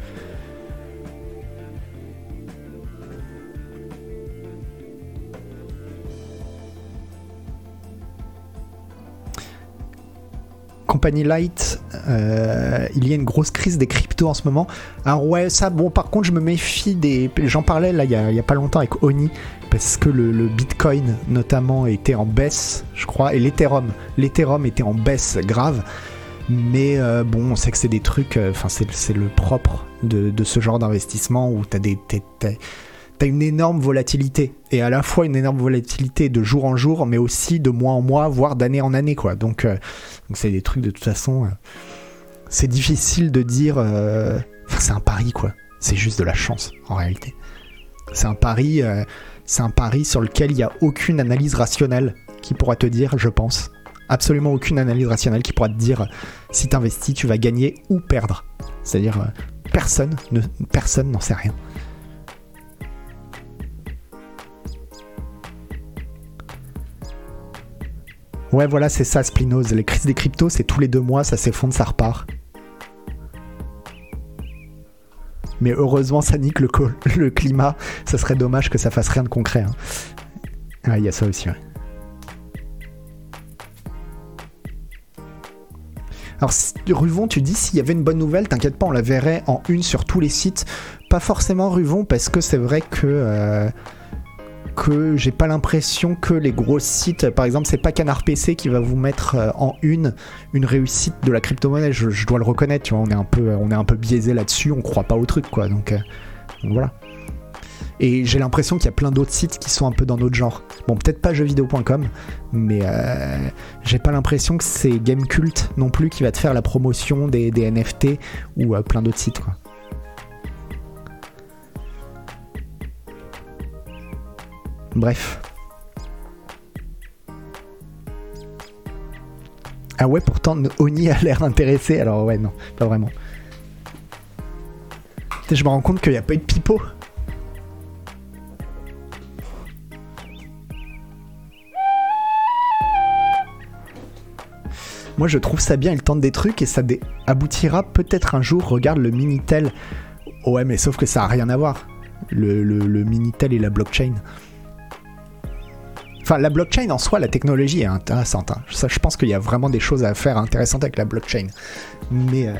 Compagnie Light, euh, il y a une grosse crise des cryptos en ce moment. Alors ouais, ça, bon, par contre, je me méfie des... J'en parlais là il y, a, pas longtemps avec Oni, parce que le, Bitcoin notamment était en baisse, je crois, et l'Ethereum. L'Ethereum était en baisse grave. Mais euh, bon, on sait que c'est des trucs, euh, enfin c'est le propre de, de ce genre d'investissement où tu as des... t'es- T'as une énorme volatilité et à la fois une énorme volatilité de jour en jour, mais aussi de mois en mois, voire d'année en année, quoi. Donc, euh, c'est des trucs de toute façon. euh, c'est difficile de dire. euh, c'est un pari, quoi. C'est juste de la chance, en réalité. C'est un pari. euh, c'est un pari sur lequel il n'y a aucune analyse rationnelle qui pourra te dire, je pense, absolument aucune analyse rationnelle qui pourra te dire si tu investis, tu vas gagner ou perdre. C'est-à-dire, euh, personne ne, personne n'en sait rien. Ouais, voilà, c'est ça, Splinose. Les crises des cryptos, c'est tous les deux mois, ça s'effondre, ça repart. Mais heureusement, ça nique le, (laughs) climat. Ça serait dommage que ça fasse rien de concret. hein. Il y a ça aussi, ouais. Alors, Ruvon, tu dis s'il y avait une bonne nouvelle, t'inquiète pas, on la verrait en une sur tous les sites. Pas forcément Ruvon, parce que c'est vrai que. euh, que j'ai pas l'impression que les gros sites, par exemple, c'est pas Canard PC qui va vous mettre euh, en une une réussite de la crypto-monnaie. Je, dois le reconnaître, tu vois, on est un peu, on est un peu biaisé là-dessus, on croit pas au truc, quoi. Donc, euh, donc voilà. Et j'ai l'impression qu'il y a plein d'autres sites qui sont un peu dans notre genre. Bon, peut-être pas jeuxvideo.com, mais euh, j'ai pas l'impression que c'est Gamecult non plus qui va te faire la promotion des, NFT ou euh, plein d'autres sites, quoi. Bref. Ah ouais, pourtant Oni a l'air intéressé, alors ouais, non, pas vraiment. Je me rends compte qu'il n'y a pas eu de pipeau. Moi je trouve ça bien, il tente des trucs et ça aboutira peut-être un jour, regarde le Minitel. Ouais mais sauf que ça a rien à voir. Le Minitel et la blockchain. Enfin, la blockchain en soi, la technologie est intéressante. hein. Je pense qu'il y a vraiment des choses à faire intéressantes avec la blockchain. Mais, euh,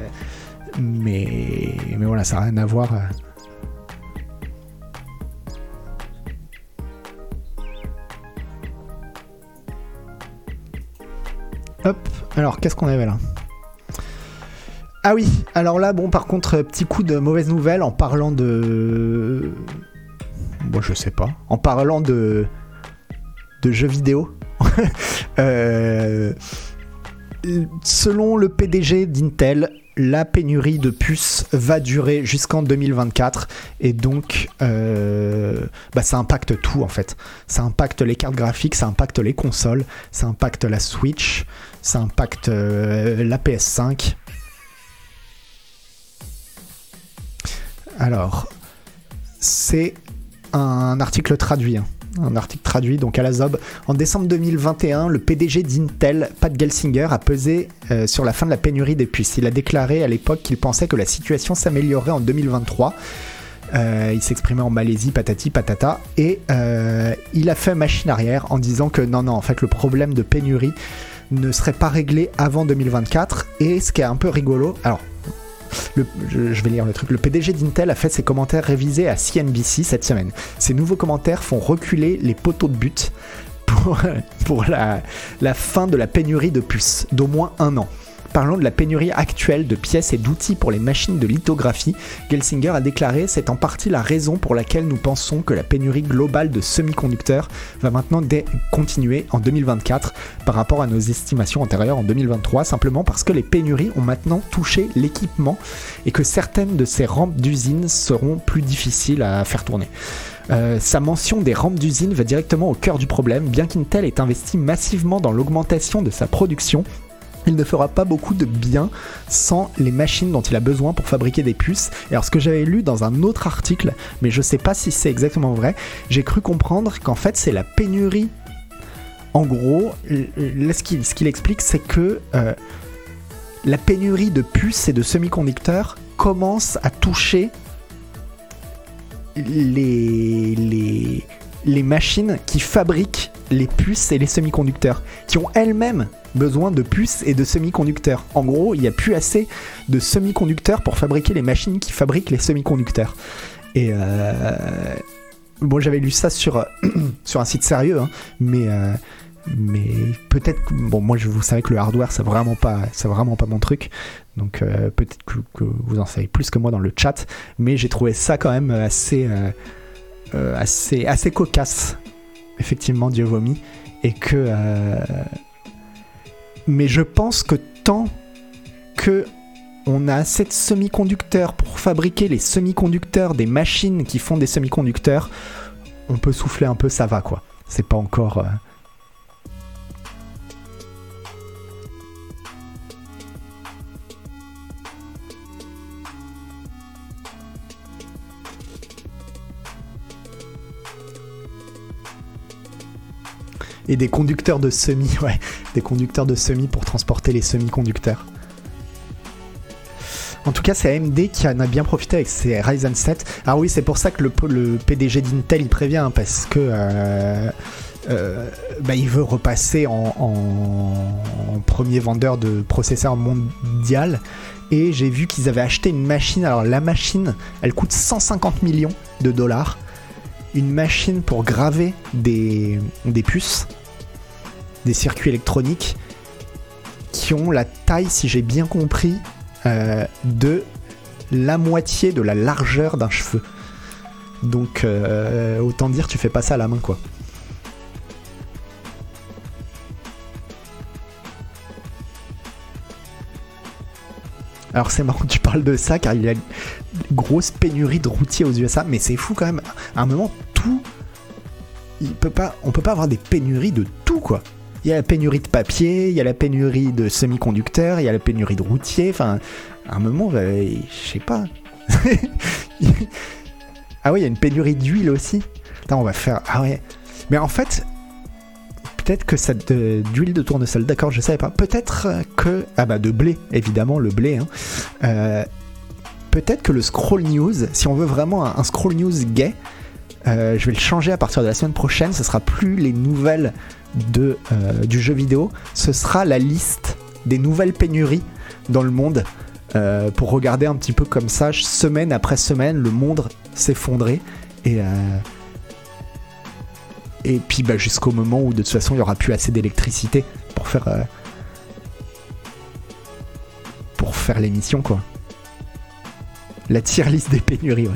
mais, mais voilà, ça n'a rien à voir. euh. Hop, alors qu'est-ce qu'on avait là? Ah oui, alors là, bon, par contre, petit coup de mauvaise nouvelle en parlant de. Bon, je sais pas. En parlant de de jeux vidéo. (laughs) Euh, selon le PDG d'Intel, la pénurie de puces va durer jusqu'en 2024 et donc euh, bah, ça impacte tout en fait. Ça impacte les cartes graphiques, ça impacte les consoles, ça impacte la Switch, ça impacte euh, la PS5. Alors, c'est un article traduit. hein un article traduit donc à la ZOB. En décembre 2021, le PDG d'Intel, Pat Gelsinger, a pesé euh, sur la fin de la pénurie des puces. Il a déclaré à l'époque qu'il pensait que la situation s'améliorerait en 2023. Euh, il s'exprimait en Malaisie, patati patata, et euh, il a fait machine arrière en disant que non, non, en fait, le problème de pénurie ne serait pas réglé avant 2024. Et ce qui est un peu rigolo, alors je, vais lire le truc. Le PDG d'Intel a fait ses commentaires révisés à CNBC cette semaine. Ces nouveaux commentaires font reculer les poteaux de but pour, (laughs) la fin de la pénurie de puces d'au moins un an. Parlant de la pénurie actuelle de pièces et d'outils pour les machines de lithographie, Gelsinger a déclaré C'est en partie la raison pour laquelle nous pensons que la pénurie globale de semi-conducteurs va maintenant continuer en 2024 par rapport à nos estimations antérieures en 2023, simplement parce que les pénuries ont maintenant touché l'équipement et que certaines de ces rampes d'usines seront plus difficiles à faire tourner. Euh, sa mention des rampes d'usine va directement au cœur du problème. Bien qu'Intel ait investi massivement dans l'augmentation de sa production, il ne fera pas beaucoup de bien sans les machines dont il a besoin pour fabriquer des puces. Et alors ce que j'avais lu dans un autre article, mais je ne sais pas si c'est exactement vrai, j'ai cru comprendre qu'en fait c'est la pénurie. En gros, ce qu'il explique, c'est que euh, la pénurie de puces et de semi-conducteurs commence à toucher les, machines qui fabriquent les puces et les semi-conducteurs, qui ont elles-mêmes besoin de puces et de semi-conducteurs. En gros, il n'y a plus assez de semi-conducteurs pour fabriquer les machines qui fabriquent les semi-conducteurs. Et euh, bon, j'avais lu ça sur, (clears throat) un site sérieux, hein, mais euh, mais peut-être bon moi je vous savez que le hardware c'est vraiment pas vraiment pas mon truc donc euh, peut-être que, vous en savez plus que moi dans le chat mais j'ai trouvé ça quand même assez assez cocasse effectivement Dieu vomi et que mais je pense que tant que on a assez de semi-conducteurs pour fabriquer les semi-conducteurs des machines qui font des semi-conducteurs on peut souffler un peu ça va quoi. C'est pas encore et des conducteurs de semi, (laughs) ouais, des conducteurs de semi pour transporter les semi-conducteurs. En tout cas, c'est AMD qui en a bien profité avec ses Ryzen 7. Ah oui, c'est pour ça que le, PDG d'Intel il prévient, hein, parce que euh, euh, bah, il veut repasser en, premier vendeur de processeurs mondial. Et j'ai vu qu'ils avaient acheté une machine. Alors la machine, elle coûte 150 millions de dollars. Une machine pour graver des, des puces des circuits électroniques qui ont la taille, si j'ai bien compris, euh, de la moitié de la largeur d'un cheveu. Donc euh, autant dire tu fais pas ça à la main quoi. Alors c'est marrant que tu parles de ça car il y a une grosse pénurie de routiers aux USA, mais c'est fou quand même. À un moment, tout, il peut on peut pas avoir des pénuries de tout quoi. Il y a la pénurie de papier, il y a la pénurie de semi-conducteurs, il y a la pénurie de routiers. Enfin, à un moment, bah, je sais pas. (laughs) ah oui, il y a une pénurie d'huile aussi. Attends, on va faire. Ah ouais. Mais en fait, peut-être que cette d'huile de tournesol, d'accord, je savais pas. Peut-être que. Ah bah, de blé, évidemment, le blé. Hein. Euh, peut-être que le scroll news, si on veut vraiment un, scroll news gay, euh, je vais le changer à partir de la semaine prochaine. Ce sera plus les nouvelles de, euh, du jeu vidéo, ce sera la liste des nouvelles pénuries dans le monde. Euh, pour regarder un petit peu comme ça, semaine après semaine, le monde s'effondrer. Et, euh, et puis bah, jusqu'au moment où de toute façon il n'y aura plus assez d'électricité pour faire, pour faire l'émission quoi. La tier list des pénuries.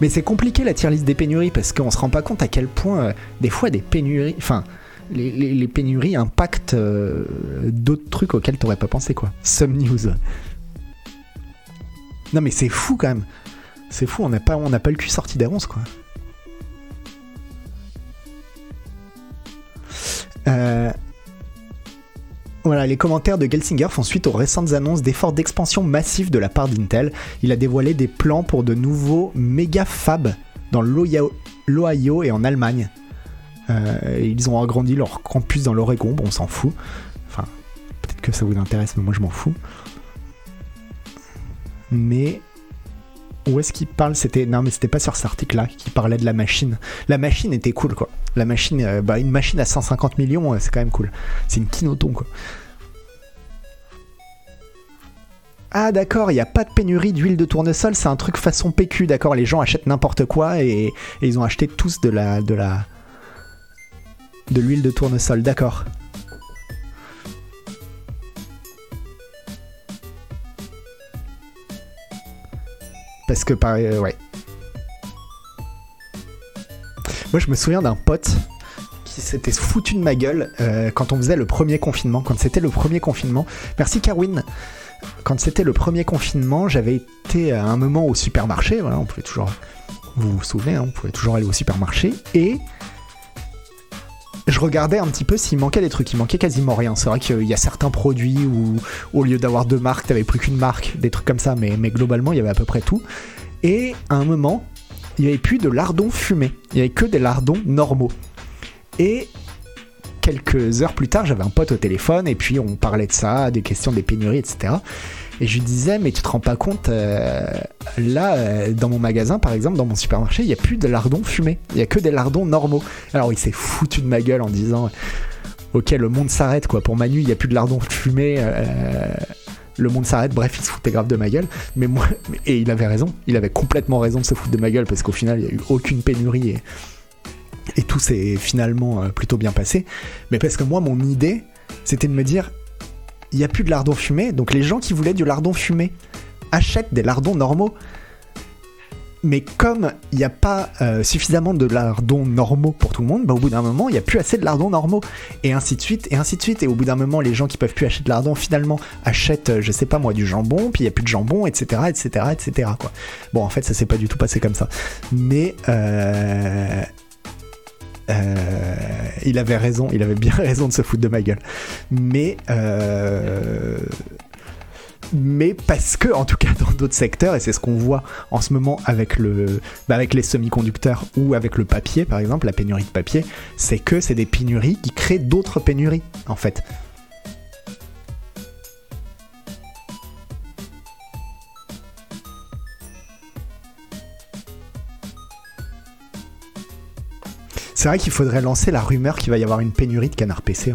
Mais c'est compliqué la tier list des pénuries parce qu'on se rend pas compte à quel point des fois des pénuries. Enfin, les, pénuries impactent euh, d'autres trucs auxquels t'aurais pas pensé, quoi. Some news. Non, mais c'est fou quand même. C'est fou, on n'a pas, le cul sorti d'avance, quoi. Euh, voilà, les commentaires de Gelsinger font suite aux récentes annonces d'efforts d'expansion massifs de la part d'Intel. Il a dévoilé des plans pour de nouveaux méga fabs dans l'Ohio et en Allemagne. Euh, ils ont agrandi leur campus dans l'Oregon, bon, on s'en fout. Enfin, peut-être que ça vous intéresse, mais moi je m'en fous. Mais où est-ce qu'il parle C'était non, mais c'était pas sur cet article-là qui parlait de la machine. La machine était cool, quoi. La machine, euh, bah, une machine à 150 millions, euh, c'est quand même cool. C'est une kinoton, quoi. Ah d'accord, il n'y a pas de pénurie d'huile de tournesol, c'est un truc façon PQ, d'accord, les gens achètent n'importe quoi et, et, ils ont acheté tous de la, de la, de l'huile de tournesol, d'accord. Parce que pareil, euh, ouais. Moi, je me souviens d'un pote qui s'était foutu de ma gueule euh, quand on faisait le premier confinement, quand c'était le premier confinement. Merci, Carwin. Quand c'était le premier confinement, j'avais été à un moment au supermarché. Voilà, on pouvait toujours, vous vous souvenez, hein, on pouvait toujours aller au supermarché et je regardais un petit peu s'il manquait des trucs. Il manquait quasiment rien. C'est vrai qu'il y a certains produits où, au lieu d'avoir deux marques, t'avais plus qu'une marque, des trucs comme ça. Mais, mais globalement, il y avait à peu près tout. Et à un moment, il n'y avait plus de lardons fumés. Il n'y avait que des lardons normaux. Et quelques heures plus tard, j'avais un pote au téléphone et puis on parlait de ça, des questions des pénuries, etc. Et je lui disais, mais tu te rends pas compte, euh, là, euh, dans mon magasin, par exemple, dans mon supermarché, il n'y a plus de lardons fumés. Il n'y a que des lardons normaux. Alors il s'est foutu de ma gueule en disant, ok, le monde s'arrête, quoi. Pour Manu, il n'y a plus de lardons fumés. euh, le monde s'arrête, bref, il se foutait grave de ma gueule. Mais moi, et il avait raison, il avait complètement raison de se foutre de ma gueule parce qu'au final, il n'y a eu aucune pénurie et, et tout s'est finalement plutôt bien passé. Mais parce que moi, mon idée, c'était de me dire, il n'y a plus de lardons fumés, donc les gens qui voulaient du lardon fumé achètent des lardons normaux. Mais comme il n'y a pas euh, suffisamment de lardons normaux pour tout le monde, bah, au bout d'un moment, il n'y a plus assez de lardons normaux. Et ainsi de suite, et ainsi de suite. Et au bout d'un moment, les gens qui peuvent plus acheter de lardons, finalement, achètent, euh, je sais pas moi, du jambon, puis il n'y a plus de jambon, etc., etc., etc., quoi. Bon, en fait, ça s'est pas du tout passé comme ça. Mais... Euh... Euh, il avait raison, il avait bien (laughs) raison de se foutre de ma gueule. Mais euh, mais parce que en tout cas dans d'autres secteurs et c'est ce qu'on voit en ce moment bah, avec les semi-conducteurs ou avec le papier par exemple la pénurie de papier c'est que c'est des pénuries qui créent d'autres pénuries en fait c'est vrai qu'il faudrait lancer la rumeur qu'il va y avoir une pénurie de canard PC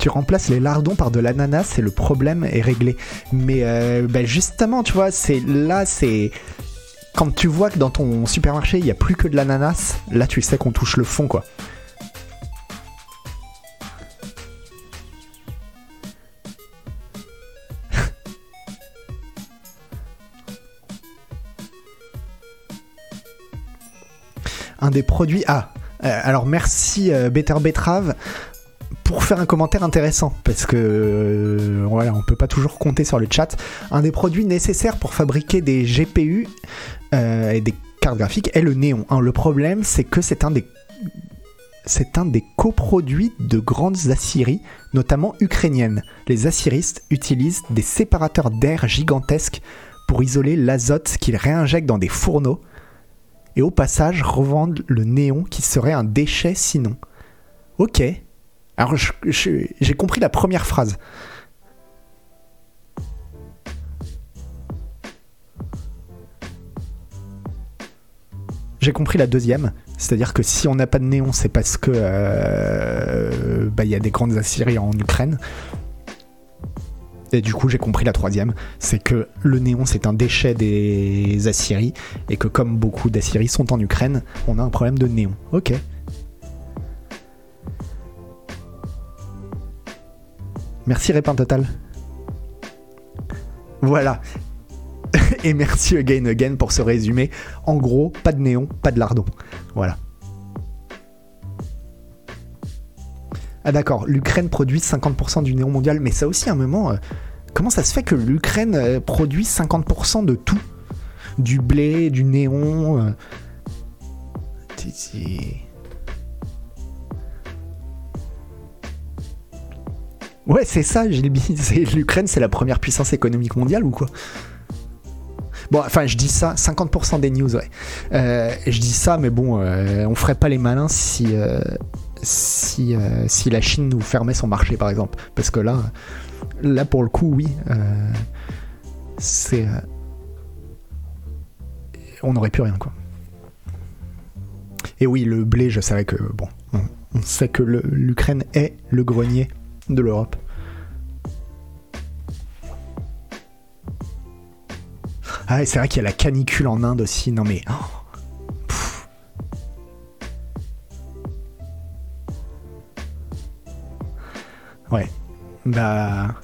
tu remplaces les lardons par de l'ananas et le problème est réglé. Mais euh, ben justement, tu vois, c'est là, c'est quand tu vois que dans ton supermarché il y a plus que de l'ananas, là tu sais qu'on touche le fond, quoi. Un des produits. Ah, euh, alors merci euh, Better Betrave pour faire un commentaire intéressant, parce que euh, voilà, on peut pas toujours compter sur le chat. Un des produits nécessaires pour fabriquer des GPU et des cartes graphiques est le néon. hein. Le problème, c'est que c'est un des c'est un des coproduits de grandes aciéries, notamment ukrainiennes. Les aciéristes utilisent des séparateurs d'air gigantesques pour isoler l'azote qu'ils réinjectent dans des fourneaux et au passage revendent le néon qui serait un déchet sinon. Ok. Alors j'ai compris la première phrase. J'ai compris la deuxième, c'est-à-dire que si on n'a pas de néon, c'est parce que euh, bah, il y a des grandes aciéries en Ukraine. Et du coup, j'ai compris la troisième, c'est que le néon c'est un déchet des aciéries et que comme beaucoup d'aciéries sont en Ukraine, on a un problème de néon. Ok. Merci Répin Total. Voilà. (laughs) Et merci again again pour ce résumé. En gros, pas de néon, pas de lardon. Voilà. Ah d'accord, l'Ukraine produit 50% du néon mondial, mais ça aussi à un moment, euh, comment ça se fait que l'Ukraine euh, produit 50% de tout? Du blé, du néon euh, Ouais, c'est ça, Gilby. (laughs) L'Ukraine, c'est la première puissance économique mondiale ou quoi? Bon, enfin, je dis ça, 50% des news, ouais. Euh, je dis ça, mais bon, euh, on ferait pas les malins si, si, euh, si la Chine nous fermait son marché, par exemple. Parce que là, là pour le coup, oui, euh, c'est. euh, on n'aurait plus rien, quoi. Et oui, le blé, je savais que. Bon, on, sait que l'Ukraine est le grenier de l'Europe. Ah, et c'est vrai qu'il y a la canicule en Inde aussi. Non mais. oh. Ouais. Bah.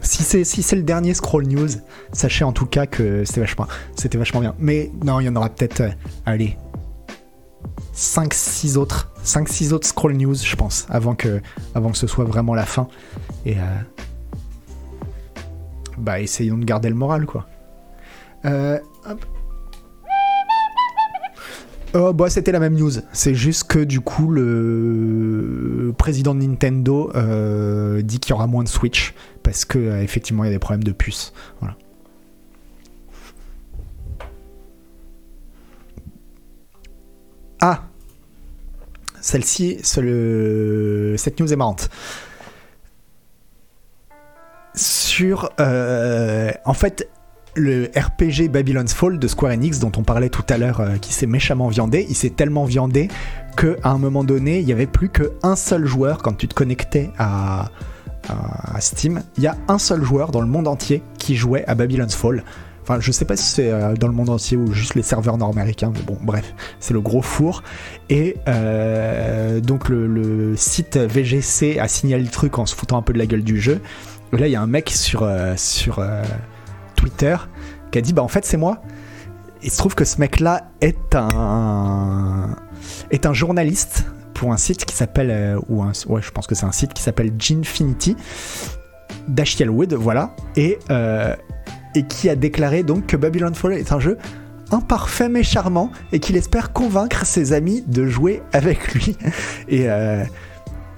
Si c'est si le dernier scroll news, sachez en tout cas que c'était vachement vachement bien. Mais non, il y en aura peut-être euh, allez 5 6 autres 5 6 autres scroll news, je pense, avant que avant que ce soit vraiment la fin et euh, bah essayons de garder le moral quoi. Euh, hop. Oh, bah, c'était la même news. C'est juste que du coup, le président de Nintendo euh, dit qu'il y aura moins de Switch parce que euh, effectivement, il y a des problèmes de puces. Voilà. Ah, celle-ci, ce- le- cette news est marrante. Sur, en fait, le RPG Babylon's Fall de Square Enix dont on parlait tout à l'heure euh, qui s'est méchamment viandé, il s'est tellement viandé que à un moment donné, il y avait plus qu'un seul joueur quand tu te connectais à, Steam, il y a un seul joueur dans le monde entier qui jouait à Babylon's Fall. Enfin, je sais pas si c'est euh, dans le monde entier ou juste les serveurs nord-américains, mais bon, bref, c'est le gros four. Et euh, donc le, site VGC a signalé le truc en se foutant un peu de la gueule du jeu. Là, il y a un mec sur, Twitter qui a dit bah en fait c'est moi. Il se trouve que ce mec-là est un est un journaliste pour un site qui s'appelle euh, ou un ouais je pense que c'est un site qui s'appelle Ginfinity d'Ashiel Wood voilà et euh, et qui a déclaré donc que Babylon Fall est un jeu imparfait mais charmant et qu'il espère convaincre ses amis de jouer avec lui (laughs) euh,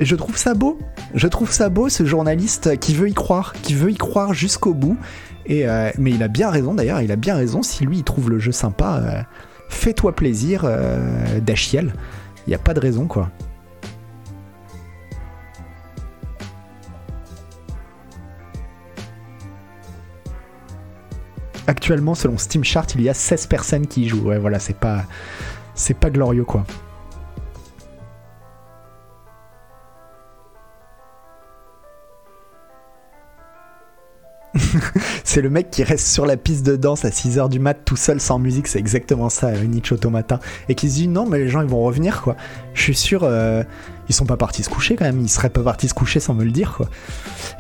et je trouve ça beau. Je trouve ça beau, ce journaliste qui veut y croire, qui veut y croire jusqu'au bout. Euh, mais il a bien raison d'ailleurs, il a bien raison. Si lui il trouve le jeu sympa, euh, fais-toi plaisir, euh, Dachiel. Il n'y a pas de raison quoi. Actuellement, selon Steam Chart, il y a 16 personnes qui y jouent. Ouais, voilà, c'est pas, c'est pas glorieux quoi. (laughs) c'est le mec qui reste sur la piste de danse à 6h du mat tout seul sans musique, c'est exactement ça, euh, Niche Automata. Et qui se dit non, mais les gens ils vont revenir quoi. Je suis sûr, euh, ils sont pas partis se coucher quand même, ils seraient pas partis se coucher sans me le dire quoi.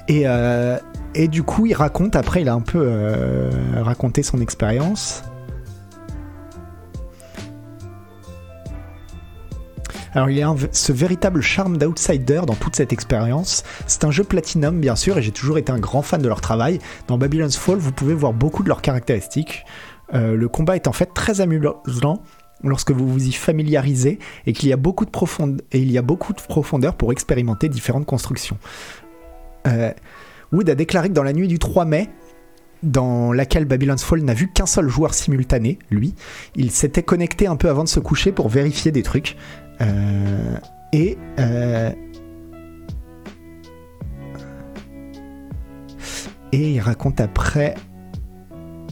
Et, euh, et du coup, il raconte, après il a un peu euh, raconté son expérience. Alors il y a ce véritable charme d'outsider dans toute cette expérience. C'est un jeu Platinum bien sûr et j'ai toujours été un grand fan de leur travail. Dans Babylon's Fall, vous pouvez voir beaucoup de leurs caractéristiques. Euh, le combat est en fait très amusant lorsque vous vous y familiarisez et qu'il y a beaucoup de y a beaucoup de profondeur pour expérimenter différentes constructions. Euh, Wood a déclaré que dans la nuit du 3 mai, dans laquelle Babylon's Fall n'a vu qu'un seul joueur simultané, lui, il s'était connecté un peu avant de se coucher pour vérifier des trucs. Euh, et euh, et il raconte après.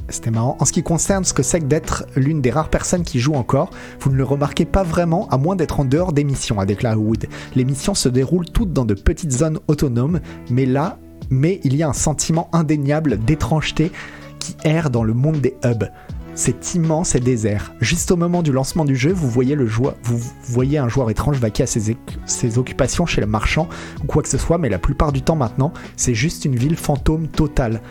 C'était marrant. En ce qui concerne ce que c'est que d'être l'une des rares personnes qui joue encore, vous ne le remarquez pas vraiment à moins d'être en dehors des missions, a déclaré Wood. Les missions se déroulent toutes dans de petites zones autonomes, mais là, mais il y a un sentiment indéniable d'étrangeté qui erre dans le monde des hubs. C'est immense et désert. Juste au moment du lancement du jeu, vous voyez, le joueur, vous voyez un joueur étrange vaquer à ses, ses occupations chez le marchand ou quoi que ce soit, mais la plupart du temps maintenant, c'est juste une ville fantôme totale.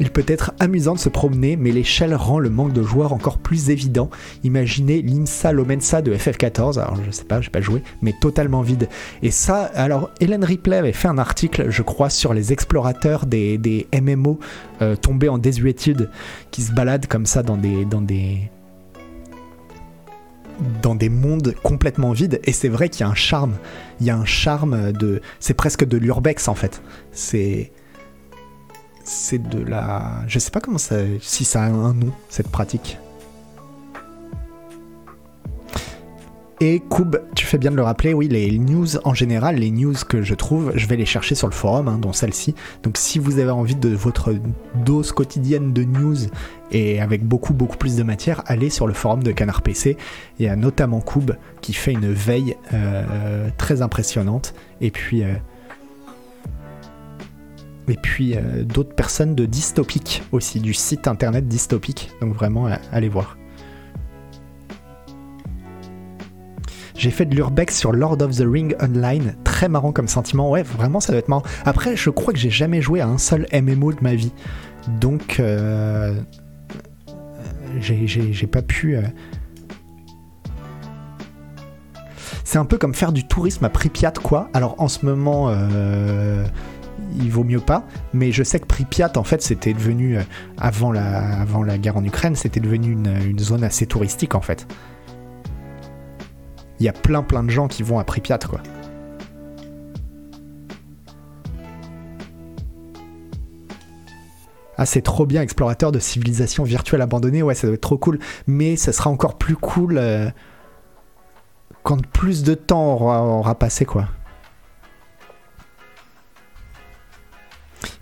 Il peut être amusant de se promener, mais l'échelle rend le manque de joueurs encore plus évident. Imaginez l'IMSA Lomensa de FF14, alors je sais pas, j'ai pas joué, mais totalement vide. Et ça, alors Hélène Ripley avait fait un article, je crois, sur les explorateurs des, MMO euh, tombés en désuétude, qui se baladent comme ça dans des, dans des, dans des mondes complètement vides. Et c'est vrai qu'il y a un charme. Il y a un charme de, c'est presque de l'urbex en fait. C'est c'est de la. Je sais pas comment ça. Si ça a un nom, cette pratique. Et Koub, tu fais bien de le rappeler, oui, les news en général, les news que je trouve, je vais les chercher sur le forum, hein, dont celle-ci. Donc si vous avez envie de votre dose quotidienne de news et avec beaucoup, beaucoup plus de matière, allez sur le forum de Canard PC. Il y a notamment Koub qui fait une veille euh, très impressionnante. Et puis. euh, et puis euh, d'autres personnes de Dystopic aussi, du site internet Dystopic. Donc vraiment, euh, allez voir. J'ai fait de l'urbex sur Lord of the Ring Online, très marrant comme sentiment. Ouais, vraiment, ça doit être marrant. Après, je crois que j'ai jamais joué à un seul MMO de ma vie. Donc, euh, j'ai- pas pu. C'est un peu comme faire du tourisme à Pripyat, quoi. Alors, en ce moment. Il vaut mieux pas, mais je sais que Pripyat, en fait, c'était devenu, euh, avant la, guerre en Ukraine, c'était devenu une, zone assez touristique, en fait. Il y a plein plein de gens qui vont à Pripyat, quoi. Ah, c'est trop bien, explorateur de civilisation virtuelle abandonnée. Ouais, ça doit être trop cool. Mais ça sera encore plus cool euh, quand plus de temps aura passé, quoi.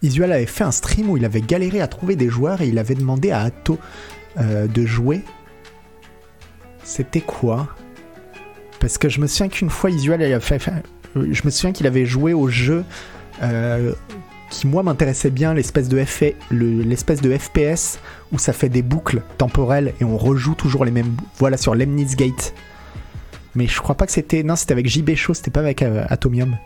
Isual avait fait un stream où il avait galéré à trouver des joueurs et il avait demandé à Atto euh, de jouer. C'était quoi? Parce que je me souviens qu'une fois, Isual, il a fait, fait- je me souviens qu'il avait joué au jeu euh, qui, moi, m'intéressait bien, l'espèce de, de FPS où ça fait des boucles temporelles et on rejoue toujours les mêmes. Voilà, sur Lemnitz Gate. Mais je crois pas que c'était. Non, c'était avec JB Show, c'était pas avec euh, Atomium.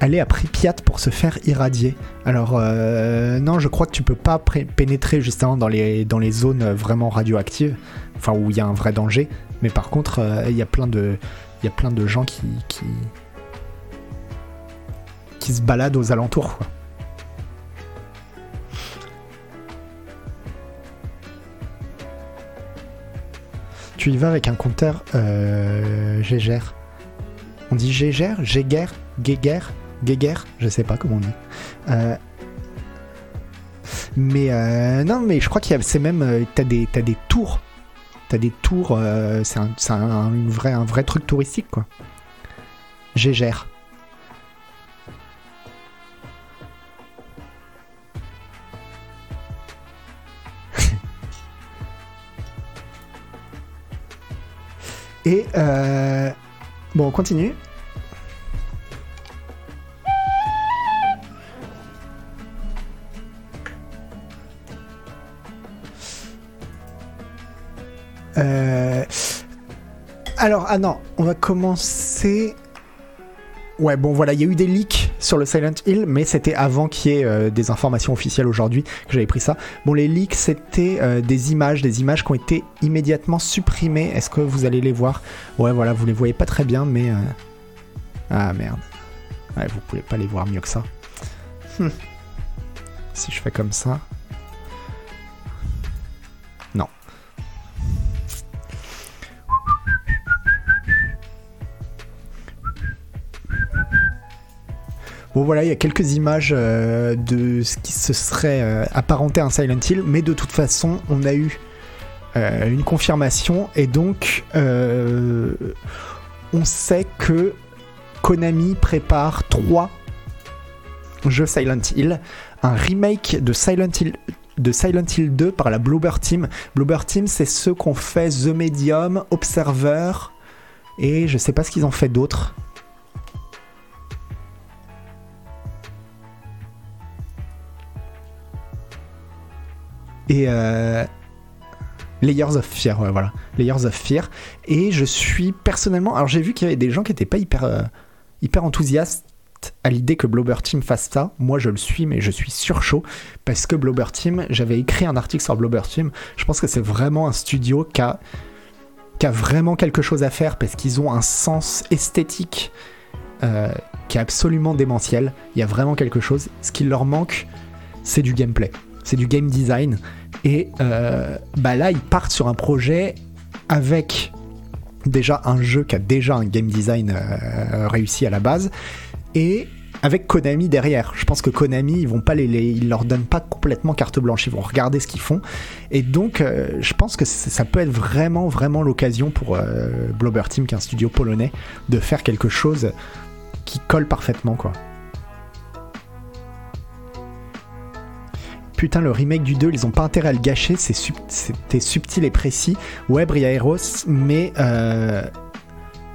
Aller à Pripyat pour se faire irradier. Alors euh, non, je crois que tu peux pas pénétrer justement dans les, zones vraiment radioactives, enfin où il y a un vrai danger. Mais par contre, euh, il y a plein de y a plein de gens qui qui, se baladent aux alentours. Tu y vas avec un compteur euh, Gégère. On dit Gégère, Gégère, Guéguerre, Guéguerre, je sais pas comment on dit. Euh, mais euh, non, mais je crois qu'il y a, c'est même, euh, t'as des, t'as des tours, t'as des tours, euh, c'est un, c'est un, une vraie, un vrai truc touristique quoi. Gégère. (laughs) Et euh, bon, on continue. Euh, Alors, ah non, on va commencer. Ouais, bon voilà, il y a eu des leaks sur le Silent Hill, mais c'était avant qu'il y ait euh, des informations officielles aujourd'hui que j'avais pris ça. Bon, les leaks, c'était euh, des images, des images qui ont été immédiatement supprimées. Est-ce que vous allez les voir? Ouais, voilà, vous les voyez pas très bien, mais. Ah merde. Ouais, vous pouvez pas les voir mieux que ça. Hmm. Si je fais comme ça. Bon voilà, il y a quelques images euh, de ce qui se serait euh, apparenté à un Silent Hill, mais de toute façon, on a eu euh, une confirmation et donc on sait que Konami prépare trois jeux Silent Hill, un remake de Silent Hill de Silent Hill 2 par la Bloober Team. Bloober Team, c'est ceux qu'on fait The Medium, Observer et je sais pas ce qu'ils ont fait d'autre. Et euh, Layers of Fear, ouais, voilà, Layers of Fear. Et je suis personnellement, alors j'ai vu qu'il y avait des gens qui étaient pas hyper, euh, hyper enthousiastes à l'idée que Blobber Team fasse ça. Moi, je le suis, mais je suis sur chaud parce que Blobber Team, j'avais écrit un article sur Blobber Team. Je pense que c'est vraiment un studio qui a, qui a vraiment quelque chose à faire parce qu'ils ont un sens esthétique euh, qui est absolument démentiel. Il y a vraiment quelque chose. Ce qui leur manque, c'est du gameplay, c'est du game design. Et euh, bah là, ils partent sur un projet avec déjà un jeu qui a déjà un game design euh, réussi à la base et avec Konami derrière. Je pense que Konami, ils vont pas les, leur donnent pas complètement carte blanche. Ils vont regarder ce qu'ils font. Et donc, euh, je pense que ça peut être vraiment, vraiment l'occasion pour Blobber Team, qui est un studio polonais, de faire quelque chose qui colle parfaitement. Putain, le remake du 2, ils ont pas intérêt à le gâcher, c'est subtil et précis. Ouais, Bria mais euh,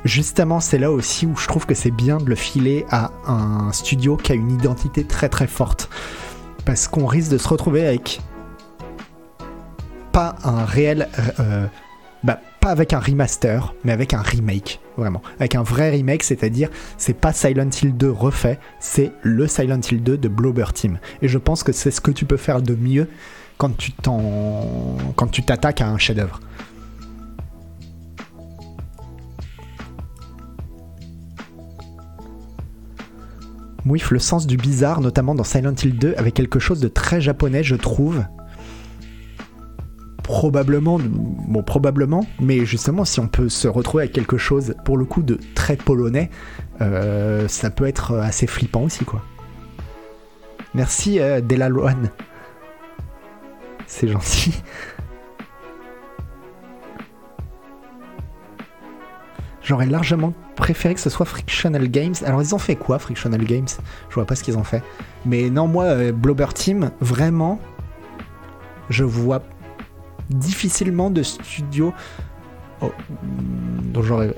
justement, c'est là aussi où je trouve que c'est bien de le filer à un studio qui a une identité très très forte. Parce qu'on risque de se retrouver avec pas un réel. euh, bah, pas avec un remaster, mais avec un remake, vraiment. Avec un vrai remake, c'est-à-dire, c'est pas Silent Hill 2 refait, c'est le Silent Hill 2 de Bloober Team. Et je pense que c'est ce que tu peux faire de mieux quand tu quand tu t'attaques à un chef-d'œuvre. Mouif, le sens du bizarre, notamment dans Silent Hill 2, avec quelque chose de très japonais, je trouve. Probablement, bon, probablement, mais justement, si on peut se retrouver avec quelque chose, pour le coup, de très polonais, euh, ça peut être assez flippant aussi, quoi. Merci, euh. C'est gentil. J'aurais largement préféré que ce soit Frictional Games. Alors, ils ont fait quoi, Frictional Games? Je vois pas ce qu'ils ont fait. Mais non, moi, euh, Blobber Team, vraiment, je vois difficilement de studio. Oh.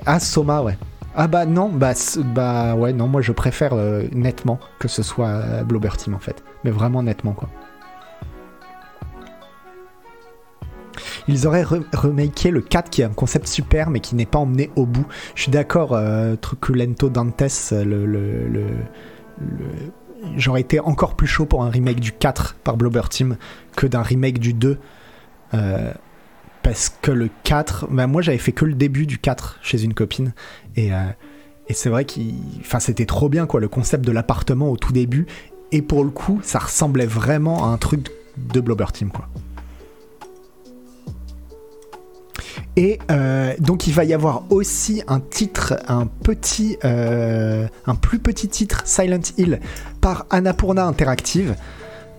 Ah, Soma, ouais. Ah bah non, bah, bah ouais, non, moi je préfère euh, nettement que ce soit euh, Blobber Team en fait. Mais vraiment nettement quoi. Ils auraient re- remaké le 4 qui est un concept super mais qui n'est pas emmené au bout. Je suis d'accord, euh, Truculento Dantes, le- j'aurais été encore plus chaud pour un remake du 4 par Blobber Team que d'un remake du 2. Euh, parce que le 4, bah moi j'avais fait que le début du 4 chez une copine. Et, euh, et c'est vrai. Enfin, c'était trop bien quoi, le concept de l'appartement au tout début. Et pour le coup, ça ressemblait vraiment à un truc de Blobber Team quoi. Et euh, donc il va y avoir aussi un titre, un petit, un plus petit titre, Silent Hill, par Annapurna Interactive.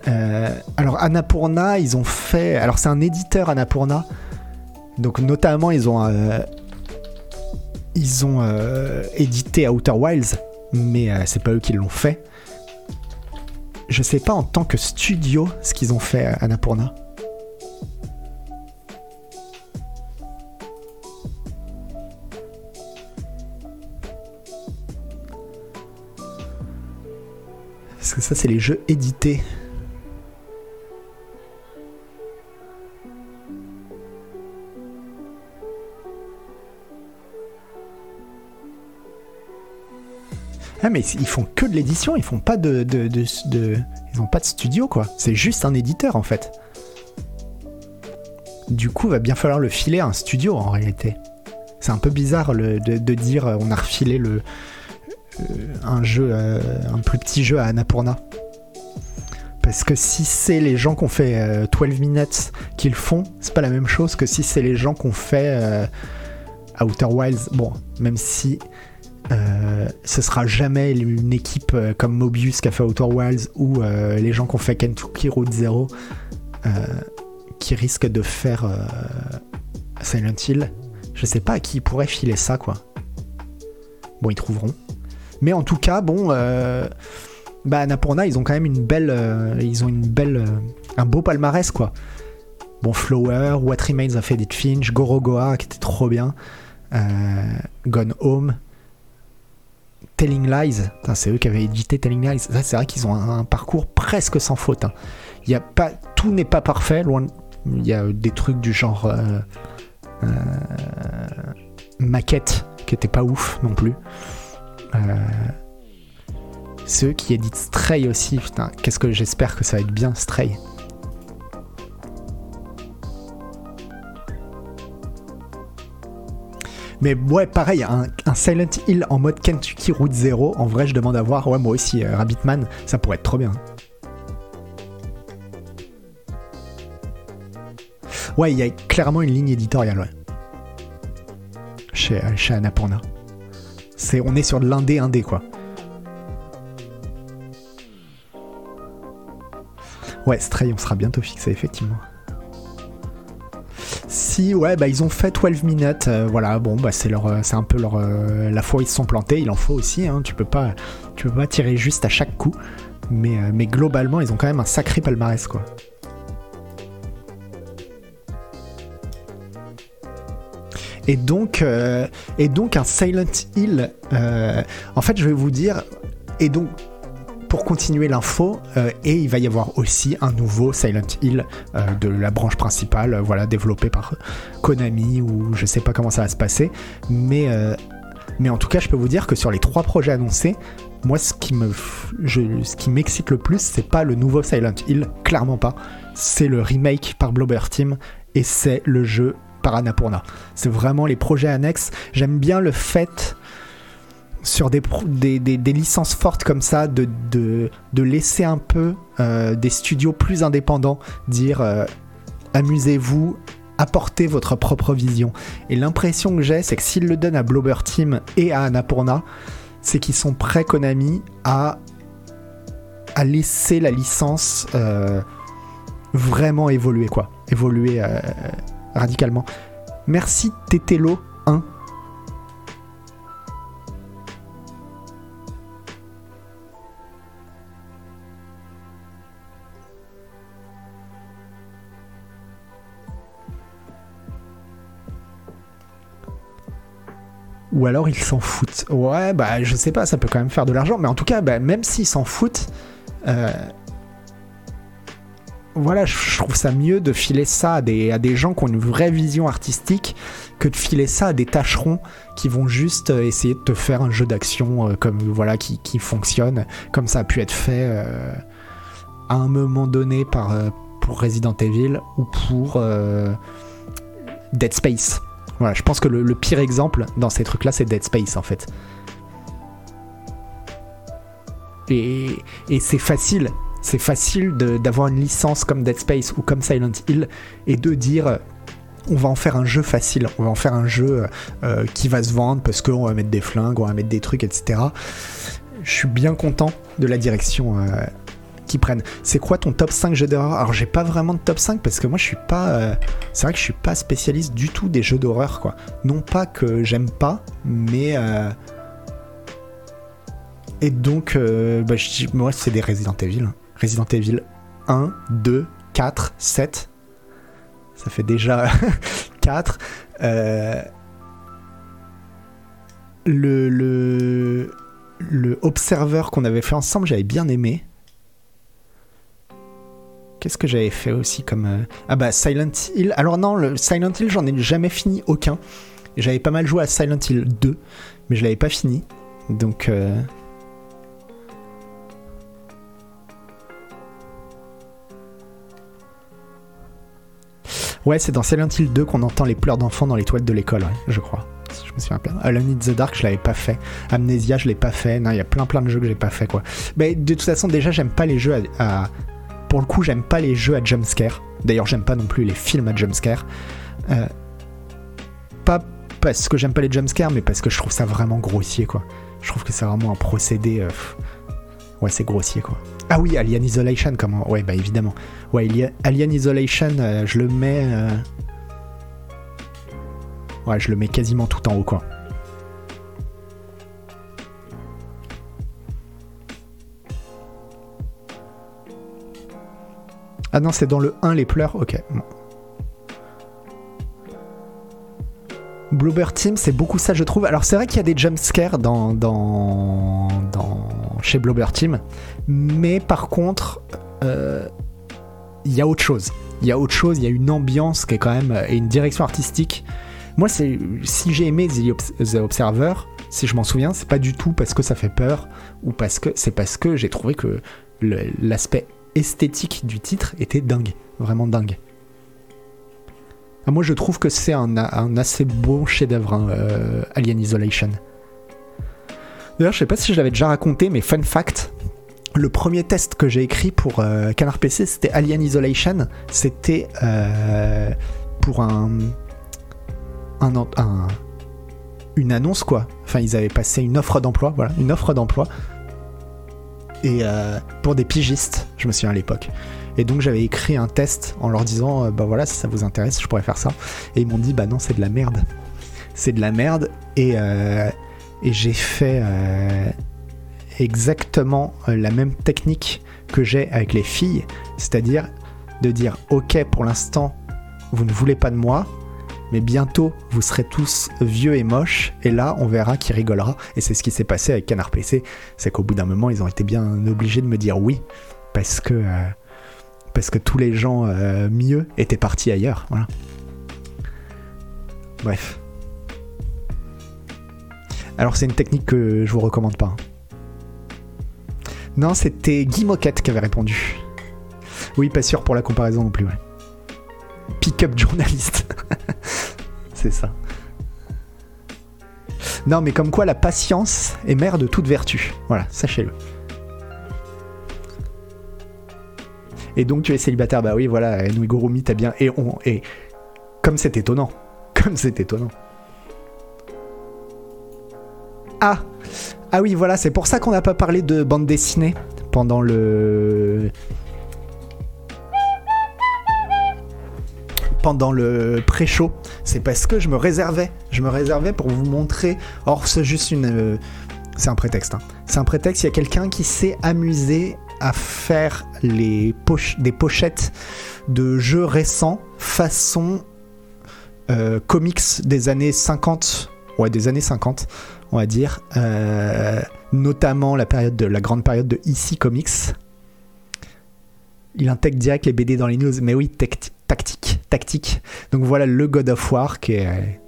Euh, alors Annapurna, ils ont fait, alors c'est un éditeur Annapurna, donc notamment ils ont, euh, ils ont euh, édité Outer Wilds, mais c'est pas eux qui l'ont fait. Je sais pas en tant que studio ce qu'ils ont fait euh, Annapurna. Parce que ça, c'est les jeux édités. Ah mais ils font que de l'édition, ils font pas de, ils ont pas de studio quoi. C'est juste un éditeur en fait. Du coup, va bien falloir le filer à un studio en réalité. C'est un peu bizarre de, dire euh, on a refilé le euh, un jeu, euh, un plus petit jeu à Annapurna. Parce que si c'est les gens qui ont fait euh, 12 Minutes qui le font, c'est pas la même chose que si c'est les gens qui ont fait Outer Wilds. Bon, même si euh, ce sera jamais une équipe euh, comme Mobius qui a fait Outer Wilds ou euh, les gens qui ont fait Kentucky Route Zero qui risquent de faire Silent Hill. Je sais pas à qui ils pourraient filer ça, quoi. Bon, ils trouveront. Mais en tout cas, bon, bah Annapurna, ils ont quand même une belle, ils ont un beau palmarès, quoi. Bon, Flower, What Remains of Edith Finch, Gorogoa, qui était trop bien, Gone Home, Telling Lies, c'est eux qui avaient édité Telling Lies. Ça, c'est vrai qu'ils ont un, parcours presque sans faute. hein. Y a pas, tout n'est pas parfait. Il y a des trucs du genre euh, euh, maquette qui était pas ouf non plus. Euh, c'est eux qui éditent Stray aussi. Qu'est-ce que j'espère que ça va être bien Stray. Mais ouais, pareil, un, Silent Hill en mode Kentucky Route Zero, en vrai, je demande à voir. Ouais, moi aussi, euh, Rabbitman, ça pourrait être trop bien. Ouais, il y a clairement une ligne éditoriale, ouais. Chez, euh, chez on est sur de l'indé indé, quoi. Ouais, Stray, on sera bientôt fixé, effectivement. Ouais, bah ils ont fait 12 minutes, euh, voilà, bon, bah c'est leur, euh, c'est un peu leur, euh, la fois ils se sont plantés, il en faut aussi, hein, tu peux pas, tu peux pas tirer juste à chaque coup, mais, mais globalement, ils ont quand même un sacré palmarès, quoi. Et donc, et donc un Silent Hill, en fait, je vais vous dire, et donc pour continuer l'info, euh, et il va y avoir aussi un nouveau Silent Hill euh, de la branche principale, euh, voilà, développé par Konami ou je sais pas comment ça va se passer, mais mais en tout cas, je peux vous dire que sur les trois projets annoncés, moi, ce qui me, je, ce qui m'excite le plus, c'est pas le nouveau Silent Hill, clairement pas. C'est le remake par Blobber Team et c'est le jeu par Annapurna. C'est vraiment les projets annexes. J'aime bien le fait sur des, licences fortes comme ça, de laisser un peu euh, des studios plus indépendants dire euh, amusez-vous, apportez votre propre vision. Et l'impression que j'ai, c'est que s'ils le donnent à Blobber Team et à Annapurna, c'est qu'ils sont prêts, Konami, à, à laisser la licence euh, vraiment évoluer, quoi. Évoluer radicalement. Merci Tetelo 1 ou alors ils s'en foutent. Ouais, bah je sais pas, ça peut quand même faire de l'argent, mais en tout cas, bah, même s'ils s'en foutent, euh, voilà, je trouve ça mieux de filer ça à des, gens qui ont une vraie vision artistique que de filer ça à des tâcherons qui vont juste euh, essayer de te faire un jeu d'action euh, comme voilà qui, qui, fonctionne, comme ça a pu être fait à un moment donné par, pour Resident Evil ou pour Dead Space. Voilà, je pense que le, pire exemple dans ces trucs-là, c'est Dead Space en fait. Et, c'est facile, c'est facile d'avoir une licence comme Dead Space ou comme Silent Hill et de dire on va en faire un jeu facile, on va en faire un jeu euh, qui va se vendre parce qu'on va mettre des flingues, on va mettre des trucs, etc. Je suis bien content de la direction euh, prennent. C'est quoi ton top 5 jeux d'horreur? Alors j'ai pas vraiment de top 5 parce que moi je suis pas. Euh, c'est vrai que je suis pas spécialiste du tout des jeux d'horreur quoi. Non pas que j'aime pas, mais. Euh, et donc, euh, bah, moi c'est des Resident Evil. Hein. Resident Evil 1, 2, 4, 7. Ça fait déjà (laughs) 4. le, le, le Observer qu'on avait fait ensemble, j'avais bien aimé. Qu'est-ce que j'avais fait aussi comme. Euh, ah bah Silent Hill. Alors non, le Silent Hill, j'en ai jamais fini aucun. J'avais pas mal joué à Silent Hill 2, mais je l'avais pas fini. Donc. Euh, ouais, c'est dans Silent Hill 2 qu'on entend les pleurs d'enfants dans les toilettes de l'école, je crois. Je me souviens plein. Alone in the Dark, je l'avais pas fait. Amnesia, je l'ai pas fait. Non, il y a plein plein de jeux que j'ai pas fait, quoi. Mais de toute façon, déjà, j'aime pas les jeux à pour le coup, j'aime pas les jeux à jumpscare. D'ailleurs, j'aime pas non plus les films à jumpscare. Euh, pas parce que j'aime pas les jumpscares, mais parce que je trouve ça vraiment grossier, quoi. Je trouve que c'est vraiment un procédé. Euh, ouais, c'est grossier, quoi. Ah oui, Alien Isolation, comment Ouais, bah évidemment. Ouais, Alien Isolation, euh, je le mets. Ouais, je le mets quasiment tout en haut, quoi. Ah non, c'est dans le 1 les pleurs Ok. Bluebird Team, c'est beaucoup ça, je trouve. Alors, c'est vrai qu'il y a des jumpscares dans, dans, dans, chez Bluebird Team, mais par contre, euh, il y a autre chose. Il y a autre chose, il y a une ambiance qui est quand même. et une direction artistique. Moi, c'est si j'ai aimé The Observer, si je m'en souviens, c'est pas du tout parce que ça fait peur ou parce que c'est parce que j'ai trouvé que l'aspect esthétique du titre était dingue, vraiment dingue. Ah, moi je trouve que c'est un, assez beau chef-d'œuvre, hein, euh, Alien Isolation. D'ailleurs, je sais pas si je l'avais déjà raconté, mais fun fact, le premier test que j'ai écrit pour euh, Canard PC, c'était Alien Isolation. C'était euh, pour un, un, un, une annonce quoi. Enfin, ils avaient passé une offre d'emploi, voilà, une offre d'emploi et euh, pour des pigistes, je me souviens à l'époque. Et donc j'avais écrit un test en leur disant euh, bah voilà si ça vous intéresse je pourrais faire ça. Et ils m'ont dit bah non c'est de la merde, c'est de la merde et, euh, et j'ai fait exactement la même technique que j'ai avec les filles, c'est-à-dire de dire ok pour l'instant vous ne voulez pas de moi, mais bientôt vous serez tous vieux et moches, et là on verra qui rigolera. Et c'est ce qui s'est passé avec Canard PC, c'est qu'au bout d'un moment ils ont été bien obligés de me dire oui, parce que, euh, parce que tous les gens euh, mieux étaient partis ailleurs. Voilà. Bref. Alors c'est une technique que je vous recommande pas. hein. Non, c'était Guy Moquette qui avait répondu. Oui, pas sûr pour la comparaison non plus. Ouais. Pick-up journaliste. (laughs) c'est ça. Non, mais comme quoi la patience est mère de toute vertu. Voilà, sachez-le. Et donc tu es célibataire, bah oui, voilà, Nguigurumi, t'as bien. Et, on, et comme c'est étonnant. (laughs) Comme c'est étonnant. Ah Ah oui, voilà, c'est pour ça qu'on n'a pas parlé de bande dessinée pendant le. Pendant le pré-show. C'est parce que je me réservais. Je me réservais pour vous montrer. Or, c'est juste une. euh, C'est un prétexte. hein. C'est un prétexte. Il y a quelqu'un qui s'est amusé à faire les poches, des pochettes de jeux récents façon euh, comics des années 50. Ouais, des années 50 on va dire, euh, notamment la période de la grande période de EC Comics. Il intègre direct les BD dans les news, mais oui, tacti- tactique, tactique. Donc voilà le God of War qui est,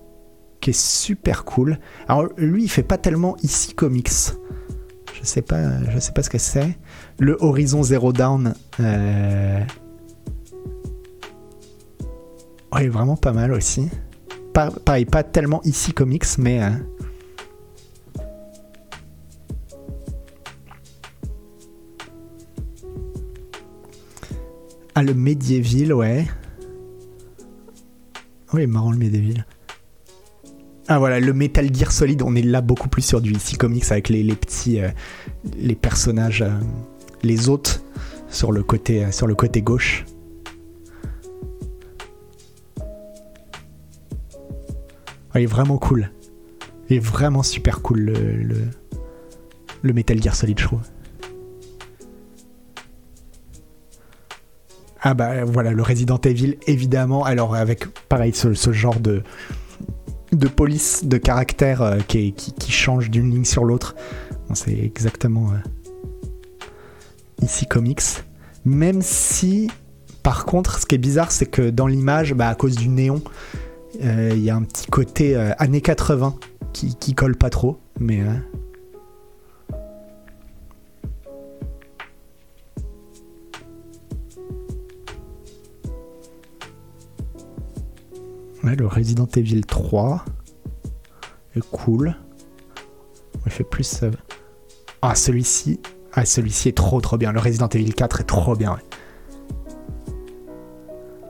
est super cool. Alors lui, il fait pas tellement EC Comics. Je sais pas, sais pas ce que c'est. Le Horizon Zero Dawn. Euh... Ouais, vraiment pas mal aussi. Pareil, pas tellement EC Comics, mais. euh, Ah, le Medieval, ouais. Oui, marrant le Medieval. Ah voilà, le Metal Gear Solid, on est là beaucoup plus sur du IC Comics avec les, petits euh, les personnages, euh, les hôtes sur le côté, euh, sur le côté gauche. Ouais, il est vraiment cool. Il est vraiment super cool le, le, le Metal Gear Solid, je trouve. Ah bah voilà, le Resident Evil, évidemment. Alors avec, pareil, ce, genre de, de police de caractère euh, qui, change d'une ligne sur l'autre. C'est exactement euh, ici comics. Même si, par contre, ce qui est bizarre, c'est que dans l'image, bah, à cause du néon, euh, il y a un petit côté années 80 qui, qui colle pas trop. Mais... Ouais, le Resident Evil 3 est cool. Il fait plus. euh, Ah, celui-ci. Ah, celui-ci est trop trop bien. Le Resident Evil 4 est trop bien.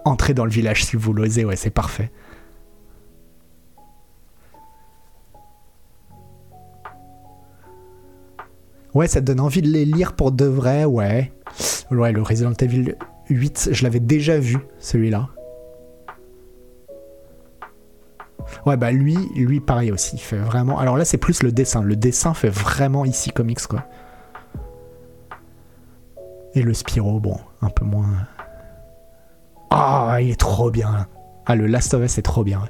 Entrez dans le village si vous l'osez, ouais, c'est parfait. Ouais, ça te donne envie de les lire pour de vrai, ouais. Ouais, le Resident Evil 8, je l'avais déjà vu, celui-là. Ouais, bah lui, lui pareil aussi. Fait vraiment. Alors là, c'est plus le dessin. Le dessin fait vraiment ici comics, quoi. Et le Spyro, bon, un peu moins. Ah, il est trop bien. Ah, le Last of Us est trop bien.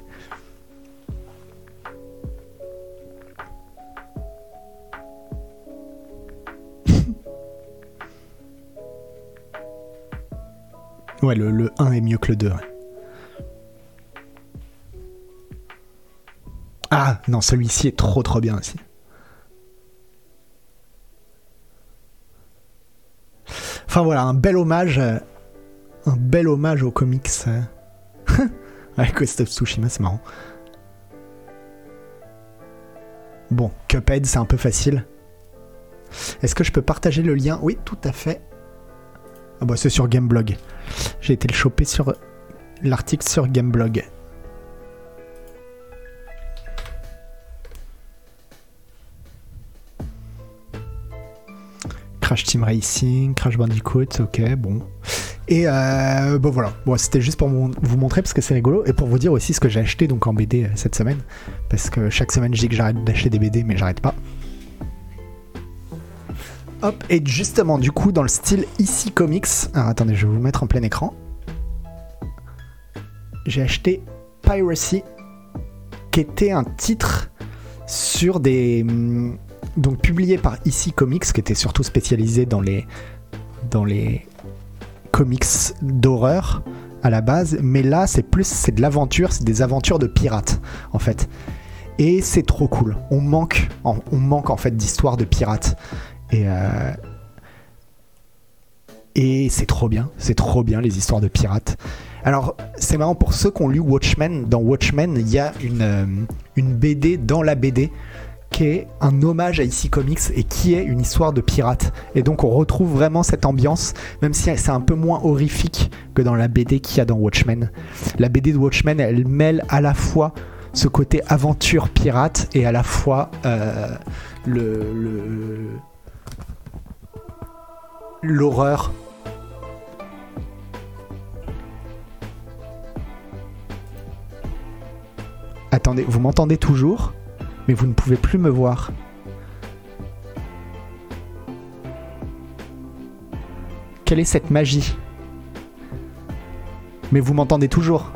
(laughs) ouais. Le, le 1 est mieux que le 2. ouais. Ah non, celui-ci est trop trop bien aussi. Enfin voilà, un bel hommage, euh, un bel hommage aux comics. euh. (laughs) ouais, Ghost of Tsushima, c'est marrant. Bon, Cuphead, c'est un peu facile. Est-ce que je peux partager le lien? Oui, tout à fait. Ah bah c'est sur Gameblog. J'ai été le choper sur l'article sur Gameblog. Crash Team Racing, Crash Bandicoot, ok, bon. Et euh, bon voilà, bon, c'était juste pour vous montrer parce que c'est rigolo et pour vous dire aussi ce que j'ai acheté donc en BD euh, cette semaine. Parce que chaque semaine je dis que j'arrête d'acheter des BD mais j'arrête pas. Hop, et justement du coup dans le style ici comics, alors attendez je vais vous mettre en plein écran. J'ai acheté Piracy, qui était un titre sur des. Donc publié par IC Comics, qui était surtout spécialisé dans les, dans les comics d'horreur à la base, mais là c'est plus c'est de l'aventure, c'est des aventures de pirates en fait. Et c'est trop cool. On manque, en- fait d'histoires de pirates. Et euh, et c'est trop bien, c'est trop bien les histoires de pirates. Alors c'est marrant pour ceux qui ont lu Watchmen. Dans Watchmen, il y a une euh, une BD dans la BD qui un hommage à IC Comics et qui est une histoire de pirates. Et donc on retrouve vraiment cette ambiance, même si c'est un peu moins horrifique que dans la BD qu'il y a dans Watchmen. La BD de Watchmen, elle mêle à la fois ce côté aventure pirate et à la fois euh, le- l'horreur. Attendez, vous m'entendez toujours? Mais vous ne pouvez plus me voir. Quelle est cette magie? Mais vous m'entendez toujours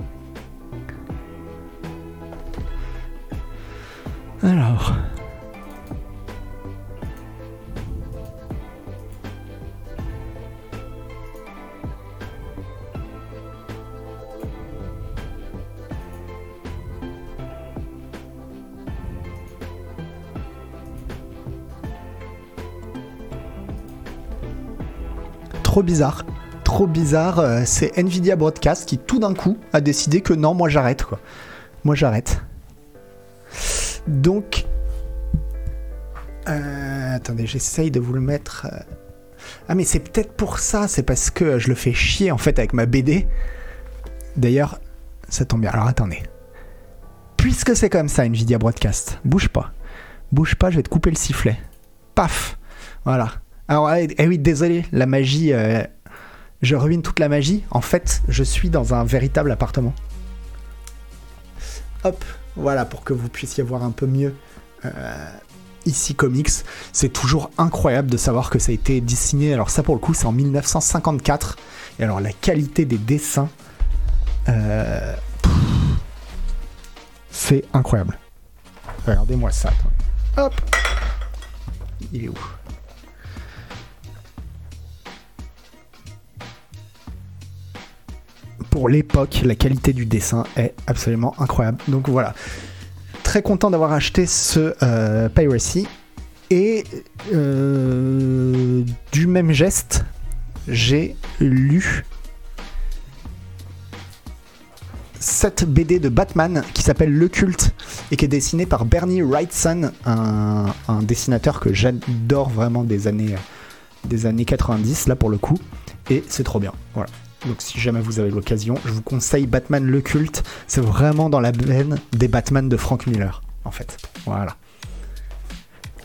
Alors. Bizarre. Trop bizarre. euh, C'est Nvidia Broadcast qui tout d'un coup a décidé que non, moi j'arrête quoi. Moi j'arrête. Donc. euh, attendez, j'essaye de vous le mettre. euh. Ah mais c'est peut-être pour ça, c'est parce que je le fais chier en fait avec ma BD. D'ailleurs, ça tombe bien. Alors attendez. Puisque c'est comme ça, Nvidia Broadcast, bouge pas. Bouge pas, je vais te couper le sifflet. Paf Voilà. Alors, eh, eh oui, désolé, la magie. euh, je ruine toute la magie. En fait, je suis dans un véritable appartement. Hop, voilà, pour que vous puissiez voir un peu mieux. euh, ici, comics. C'est toujours incroyable de savoir que ça a été dessiné. Alors, ça, pour le coup, c'est en 1954. Et alors, la qualité des dessins. euh, c'est incroyable. Regardez-moi ça. Hop Il est où? Pour l'époque, la qualité du dessin est absolument incroyable. Donc voilà, très content d'avoir acheté ce euh, Piracy. Et euh, du même geste, j'ai lu cette BD de Batman qui s'appelle Le Culte et qui est dessinée par Bernie Wrightson, un, un dessinateur que j'adore vraiment des années, des années 90 là pour le coup. Et c'est trop bien. Voilà. Donc si jamais vous avez l'occasion, je vous conseille Batman le culte. C'est vraiment dans la veine des Batman de Frank Miller, en fait. Voilà.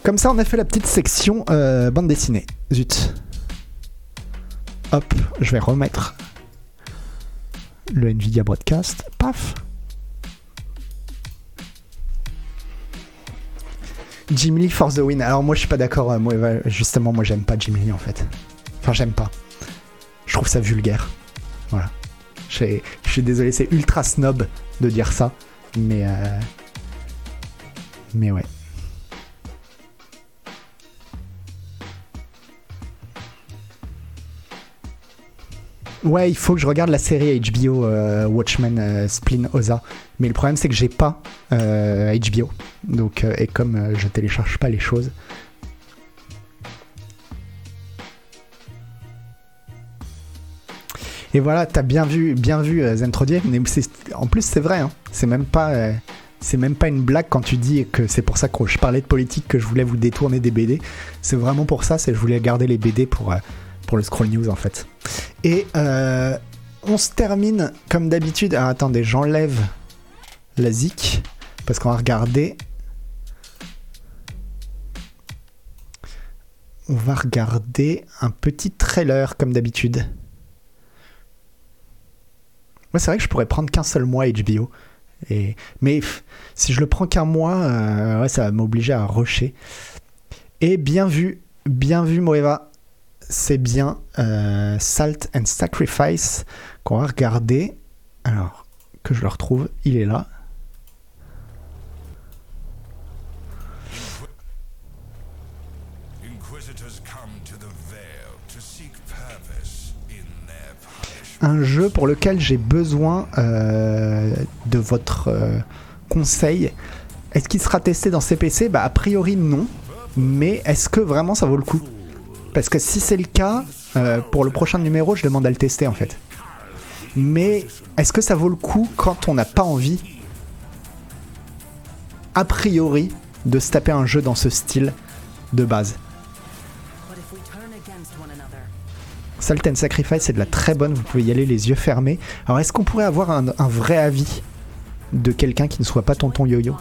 Comme ça, on a fait la petite section euh, bande dessinée. Zut. Hop, je vais remettre le Nvidia Broadcast. Paf. Jim Lee for the win. Alors moi, je suis pas d'accord. ouais, justement, moi, j'aime pas Jim Lee en fait. Enfin, j'aime pas. Je trouve ça vulgaire. Voilà. Je suis désolé, c'est ultra snob de dire ça, mais euh, mais ouais. Ouais, il faut que je regarde la série HBO euh, Watchmen euh, Splin Oza. Mais le problème, c'est que j'ai pas HBO. Donc, et comme je télécharge pas les choses. Et voilà, t'as bien vu, bien vu euh, Zentrodier. En plus, c'est vrai. hein. C'est même pas, euh, c'est même pas une blague quand tu dis que c'est pour ça que je parlais de politique que je voulais vous détourner des BD. C'est vraiment pour ça. C'est je voulais garder les BD pour euh, pour le scroll news en fait. Et on se termine comme d'habitude. Alors attendez, j'enlève la zik parce qu'on va regarder. On va regarder un petit trailer comme d'habitude. Ouais, c'est vrai que je pourrais prendre qu'un seul mois HBO. Et... Mais si je le prends qu'un mois, euh, ça va m'obliger à rusher. Et bien vu, bien vu Moeva. C'est bien euh, Salt and Sacrifice qu'on va regarder. Alors, que je le retrouve. Il est là. Un jeu pour lequel j'ai besoin euh, de votre euh, conseil. Est-ce qu'il sera testé dans CPC Bah a priori non. Mais est-ce que vraiment ça vaut le coup? Parce que si c'est le cas, euh, pour le prochain numéro, je demande à le tester en fait. Mais est-ce que ça vaut le coup quand on n'a pas envie, a priori, de se taper un jeu dans ce style de base? Salt and Sacrifice, c'est de la très bonne, vous pouvez y aller les yeux fermés. Alors est-ce qu'on pourrait avoir un, vrai avis de quelqu'un qui ne soit pas tonton yo-yo?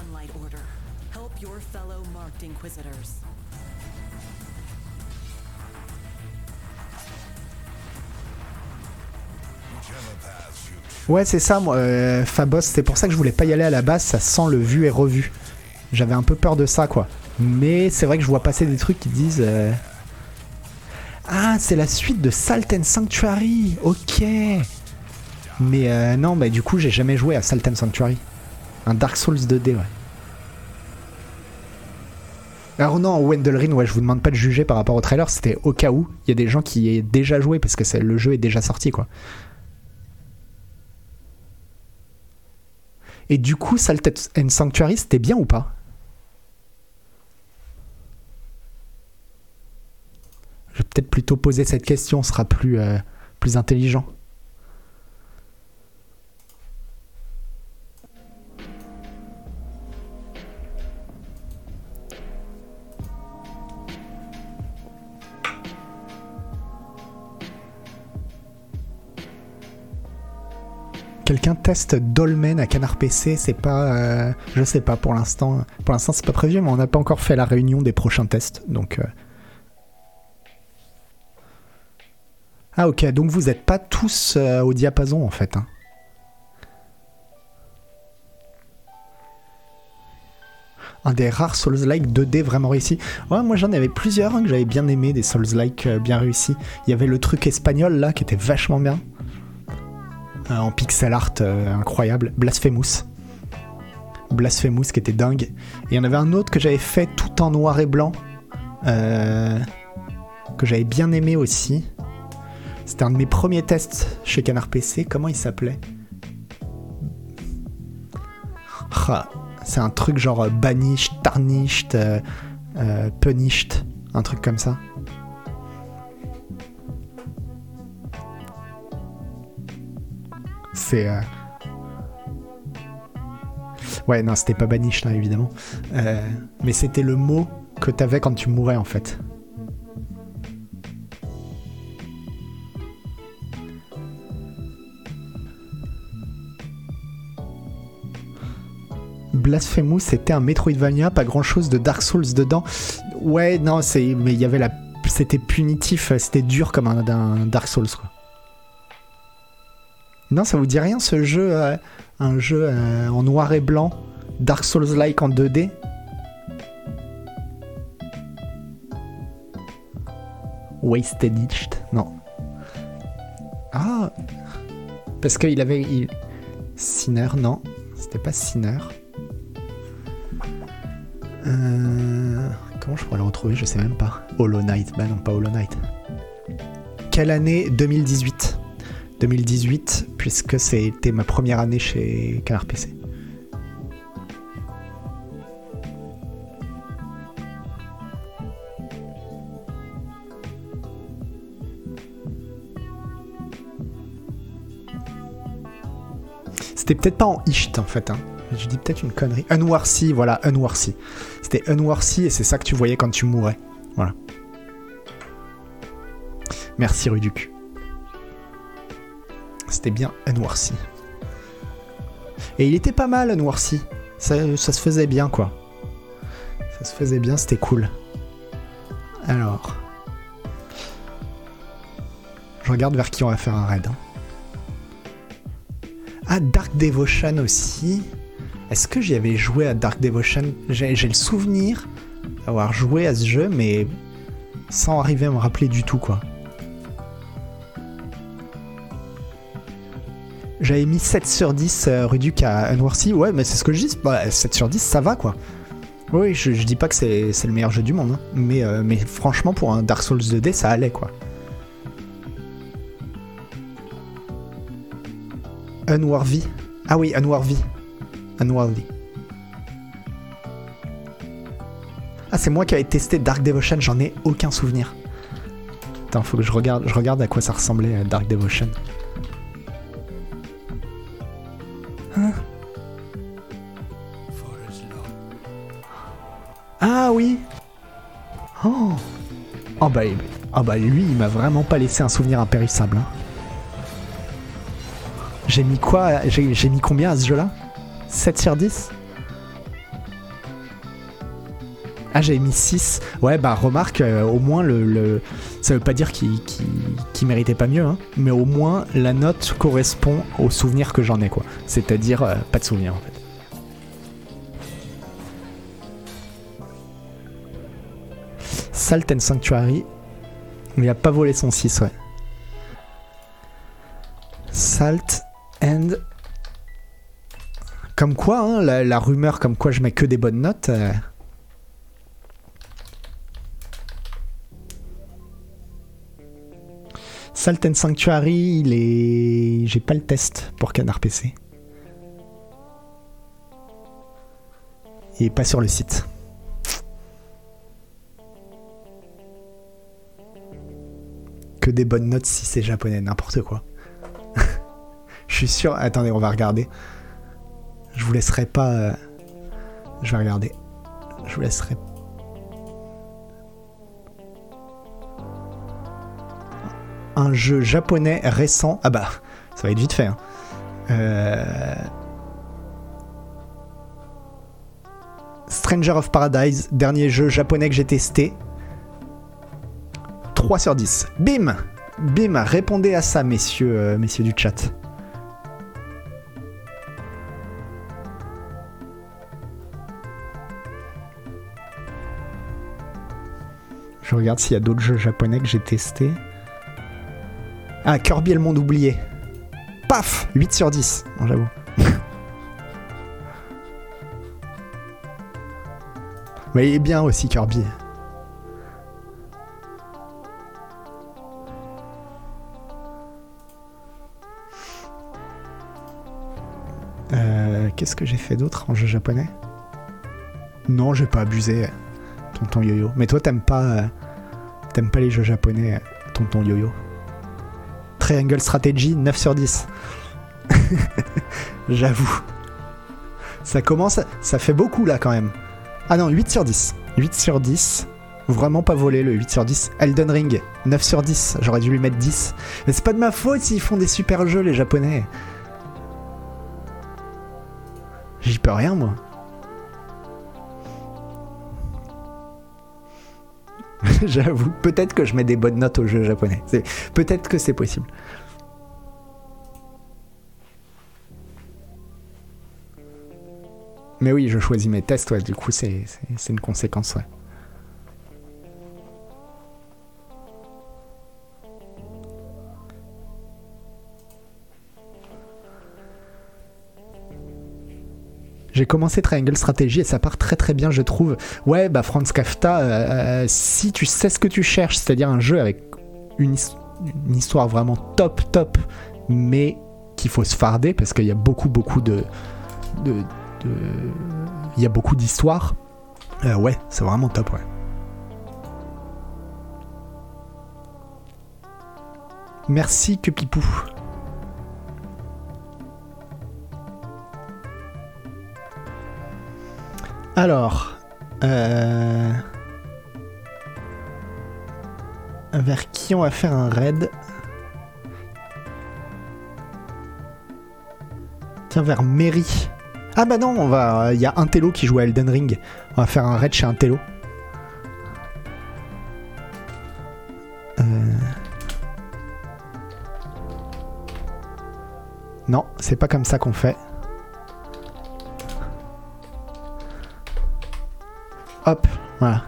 Ouais, c'est ça, moi, euh, Fabos, c'est pour ça que je voulais pas y aller à la base, ça sent le vu et revu. J'avais un peu peur de ça, quoi. Mais c'est vrai que je vois passer des trucs qui disent. euh, Ah, c'est la suite de Salt and Sanctuary, ok. Mais euh, non, bah du coup, j'ai jamais joué à Salt and Sanctuary. Un Dark Souls 2D, ouais. Alors non, Wendell Ring, ouais, je vous demande pas de juger par rapport au trailer, c'était au cas où. Il y a des gens qui y aient déjà joué parce que le jeu est déjà sorti, quoi. Et du coup, Salt and Sanctuary, c'était bien ou pas? Je vais peut-être plutôt poser cette question, ce sera plus, euh, intelligent. Quelqu'un teste Dolmen à Canard PC, c'est pas, euh, je sais pas pour l'instant. Pour l'instant, c'est pas prévu, mais on n'a pas encore fait la réunion des prochains tests, donc. euh. Ah ok, donc vous êtes pas tous euh, au diapason en fait. hein. Un des rares Souls-like 2D vraiment réussi. Ouais, moi j'en avais plusieurs hein, que j'avais bien aimé, des Souls-like euh, bien réussis. Il y avait le truc espagnol là qui était vachement bien. Euh, en pixel art incroyable. Blasphemous. Blasphemous qui était dingue. Et il y en avait un autre que j'avais fait tout en noir et blanc. que j'avais bien aimé aussi. C'était un de mes premiers tests chez Canard PC. Comment il s'appelait Ah, C'est un truc genre euh, banished, tarnished, euh, euh, punished. Un truc comme ça. C'est. Ouais, non, c'était pas banish là, évidemment. Mais c'était le mot que t'avais quand tu mourais en fait. Blasphemous, c'était un Metroidvania, pas grand chose de Dark Souls dedans. Ouais, non, c'est, mais il y avait la, c'était punitif, c'était dur comme un, Dark Souls quoi. Non, ça vous dit rien ce jeu, euh, un jeu euh, en noir et blanc, Dark Souls-like en 2D Wasted Itched Non. Ah Parce qu'il avait. Il... Sinner, non. C'était pas Sinner. Euh, Comment je pourrais le retrouver Je sais même pas. Hollow Knight. Bah non, pas Hollow Knight. Quelle année 2018. 2018, puisque c'était ma première année chez Canard PC. C'était peut-être pas en Isht en fait. Hein. Je dis peut-être une connerie. Unwarcy, voilà, Unwarcy. C'était Unwarcy et c'est ça que tu voyais quand tu mourais. Voilà. Merci Ruduc. C'était bien Unwarcy. Et il était pas mal Unwarcy. Ça, ça se faisait bien quoi. Ça se faisait bien, c'était cool. Alors. Je regarde vers qui on va faire un raid. hein. Ah, Dark Devotion aussi. Est-ce que j'y avais joué à Dark Devotion? J'ai le souvenir d'avoir joué à ce jeu, mais sans arriver à me rappeler du tout, quoi. J'avais mis 7 sur 10 euh, Ruduc à Unworthy. Ouais, mais c'est ce que je dis. Bah, 7 sur 10, ça va quoi. Oui, je, dis pas que c'est le meilleur jeu du monde. hein. Mais, euh, mais franchement, pour un Dark Souls 2D, ça allait quoi. Unworthy. Ah oui, Unworthy. Unworthy. Ah, c'est moi qui avais testé Dark Devotion, j'en ai aucun souvenir. Attends, faut que je regarde, je regarde à quoi ça ressemblait euh, Dark Devotion. Hein Ah oui Oh Oh bah, oh bah lui, il m'a vraiment pas laissé un souvenir impérissable. hein. J'ai mis quoi j'ai mis combien à ce jeu-là? 7 sur 10 Ah, j'avais mis 6. Ouais, bah remarque, euh, au moins le, le- Ça veut pas dire qu'il qu'il méritait pas mieux, hein, mais au moins la note correspond au souvenir que j'en ai, quoi. C'est-à-dire, euh, pas de souvenir en fait. Salt and Sanctuary. Il a pas volé son 6, ouais. Salt and. Comme quoi, hein, la, rumeur comme quoi je mets que des bonnes notes. euh, Salt and Sanctuary, il est. J'ai pas le test pour Canard PC. Il est pas sur le site. Que des bonnes notes si c'est japonais, n'importe quoi. (laughs) Je suis sûr. Attendez, on va regarder. Je vous laisserai pas. euh, Je vais regarder. Je vous laisserai. Un jeu japonais récent. Ah bah, ça va être vite fait. hein. Euh, Stranger of Paradise, dernier jeu japonais que j'ai testé. 3 sur 10. Bim Bim, répondez à ça, messieurs, euh, messieurs du chat. Je regarde s'il y a d'autres jeux japonais que j'ai testés. Ah, Kirby et le monde oublié. Paf 8 sur 10, Bon, j'avoue. (laughs) Mais il est bien aussi Kirby. Euh, Qu'est-ce que j'ai fait d'autre en jeu japonais? Non, j'ai pas abusé, tonton yo-yo. Mais toi, t'aimes pas, euh, t'aimes pas les jeux japonais, tonton yo-yo. Triangle Strategy, 9 sur 10. (laughs) J'avoue. Ça commence, ça fait beaucoup là quand même. Ah non, 8 sur 10. 8 sur 10. Vraiment pas volé le 8 sur 10. Elden Ring, 9 sur 10. J'aurais dû lui mettre 10. Mais c'est pas de ma faute s'ils font des super jeux les japonais. J'y peux rien moi. (laughs) J'avoue, peut-être que je mets des bonnes notes aux jeux japonais. Peut-être que c'est possible. Mais oui, je choisis mes tests, du coup, c'est une conséquence. J'ai commencé Triangle Strategy et ça part très très bien, je trouve. Ouais, bah Franz Kafka, euh, euh, si tu sais ce que tu cherches, c'est-à-dire un jeu avec une, his- une histoire vraiment top top, mais qu'il faut se farder parce qu'il y a beaucoup beaucoup de- il y a beaucoup d'histoires. Euh, ouais, c'est vraiment top, ouais. Merci que Pipou. Alors, euh... vers qui on va faire un raid Tiens, vers Mary. Ah bah non, on va. Il y a un Tello qui joue à Elden Ring. On va faire un raid chez un Tello. Euh... Non, c'est pas comme ça qu'on fait. Hop, voilà.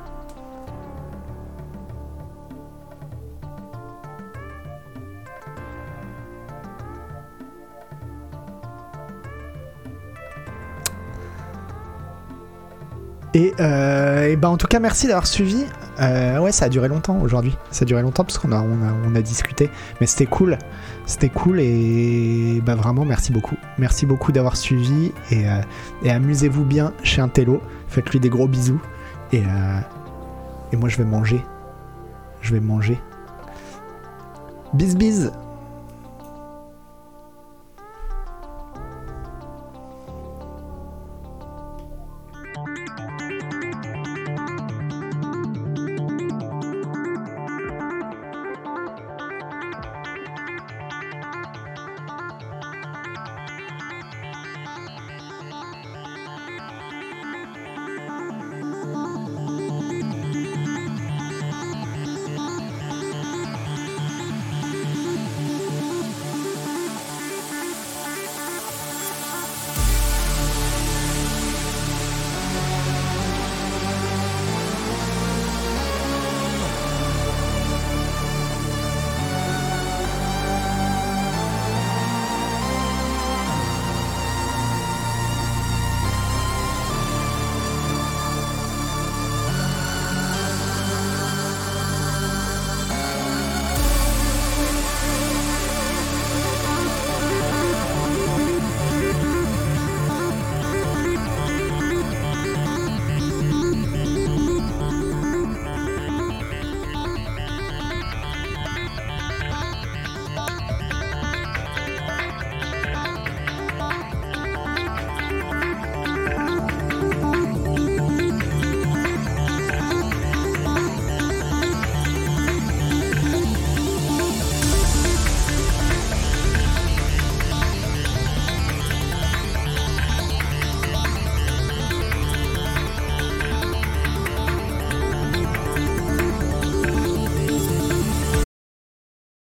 Et, euh, ben en tout cas, merci d'avoir suivi. Euh, ouais, ça a duré longtemps aujourd'hui. Ça a duré longtemps parce qu'on a, on a, discuté. Mais c'était cool. C'était cool et bah vraiment, merci beaucoup. Merci beaucoup d'avoir suivi et, euh, et amusez-vous bien chez Intello. Faites-lui des gros bisous. Et, euh, et moi je vais manger. Je vais manger. Bis bis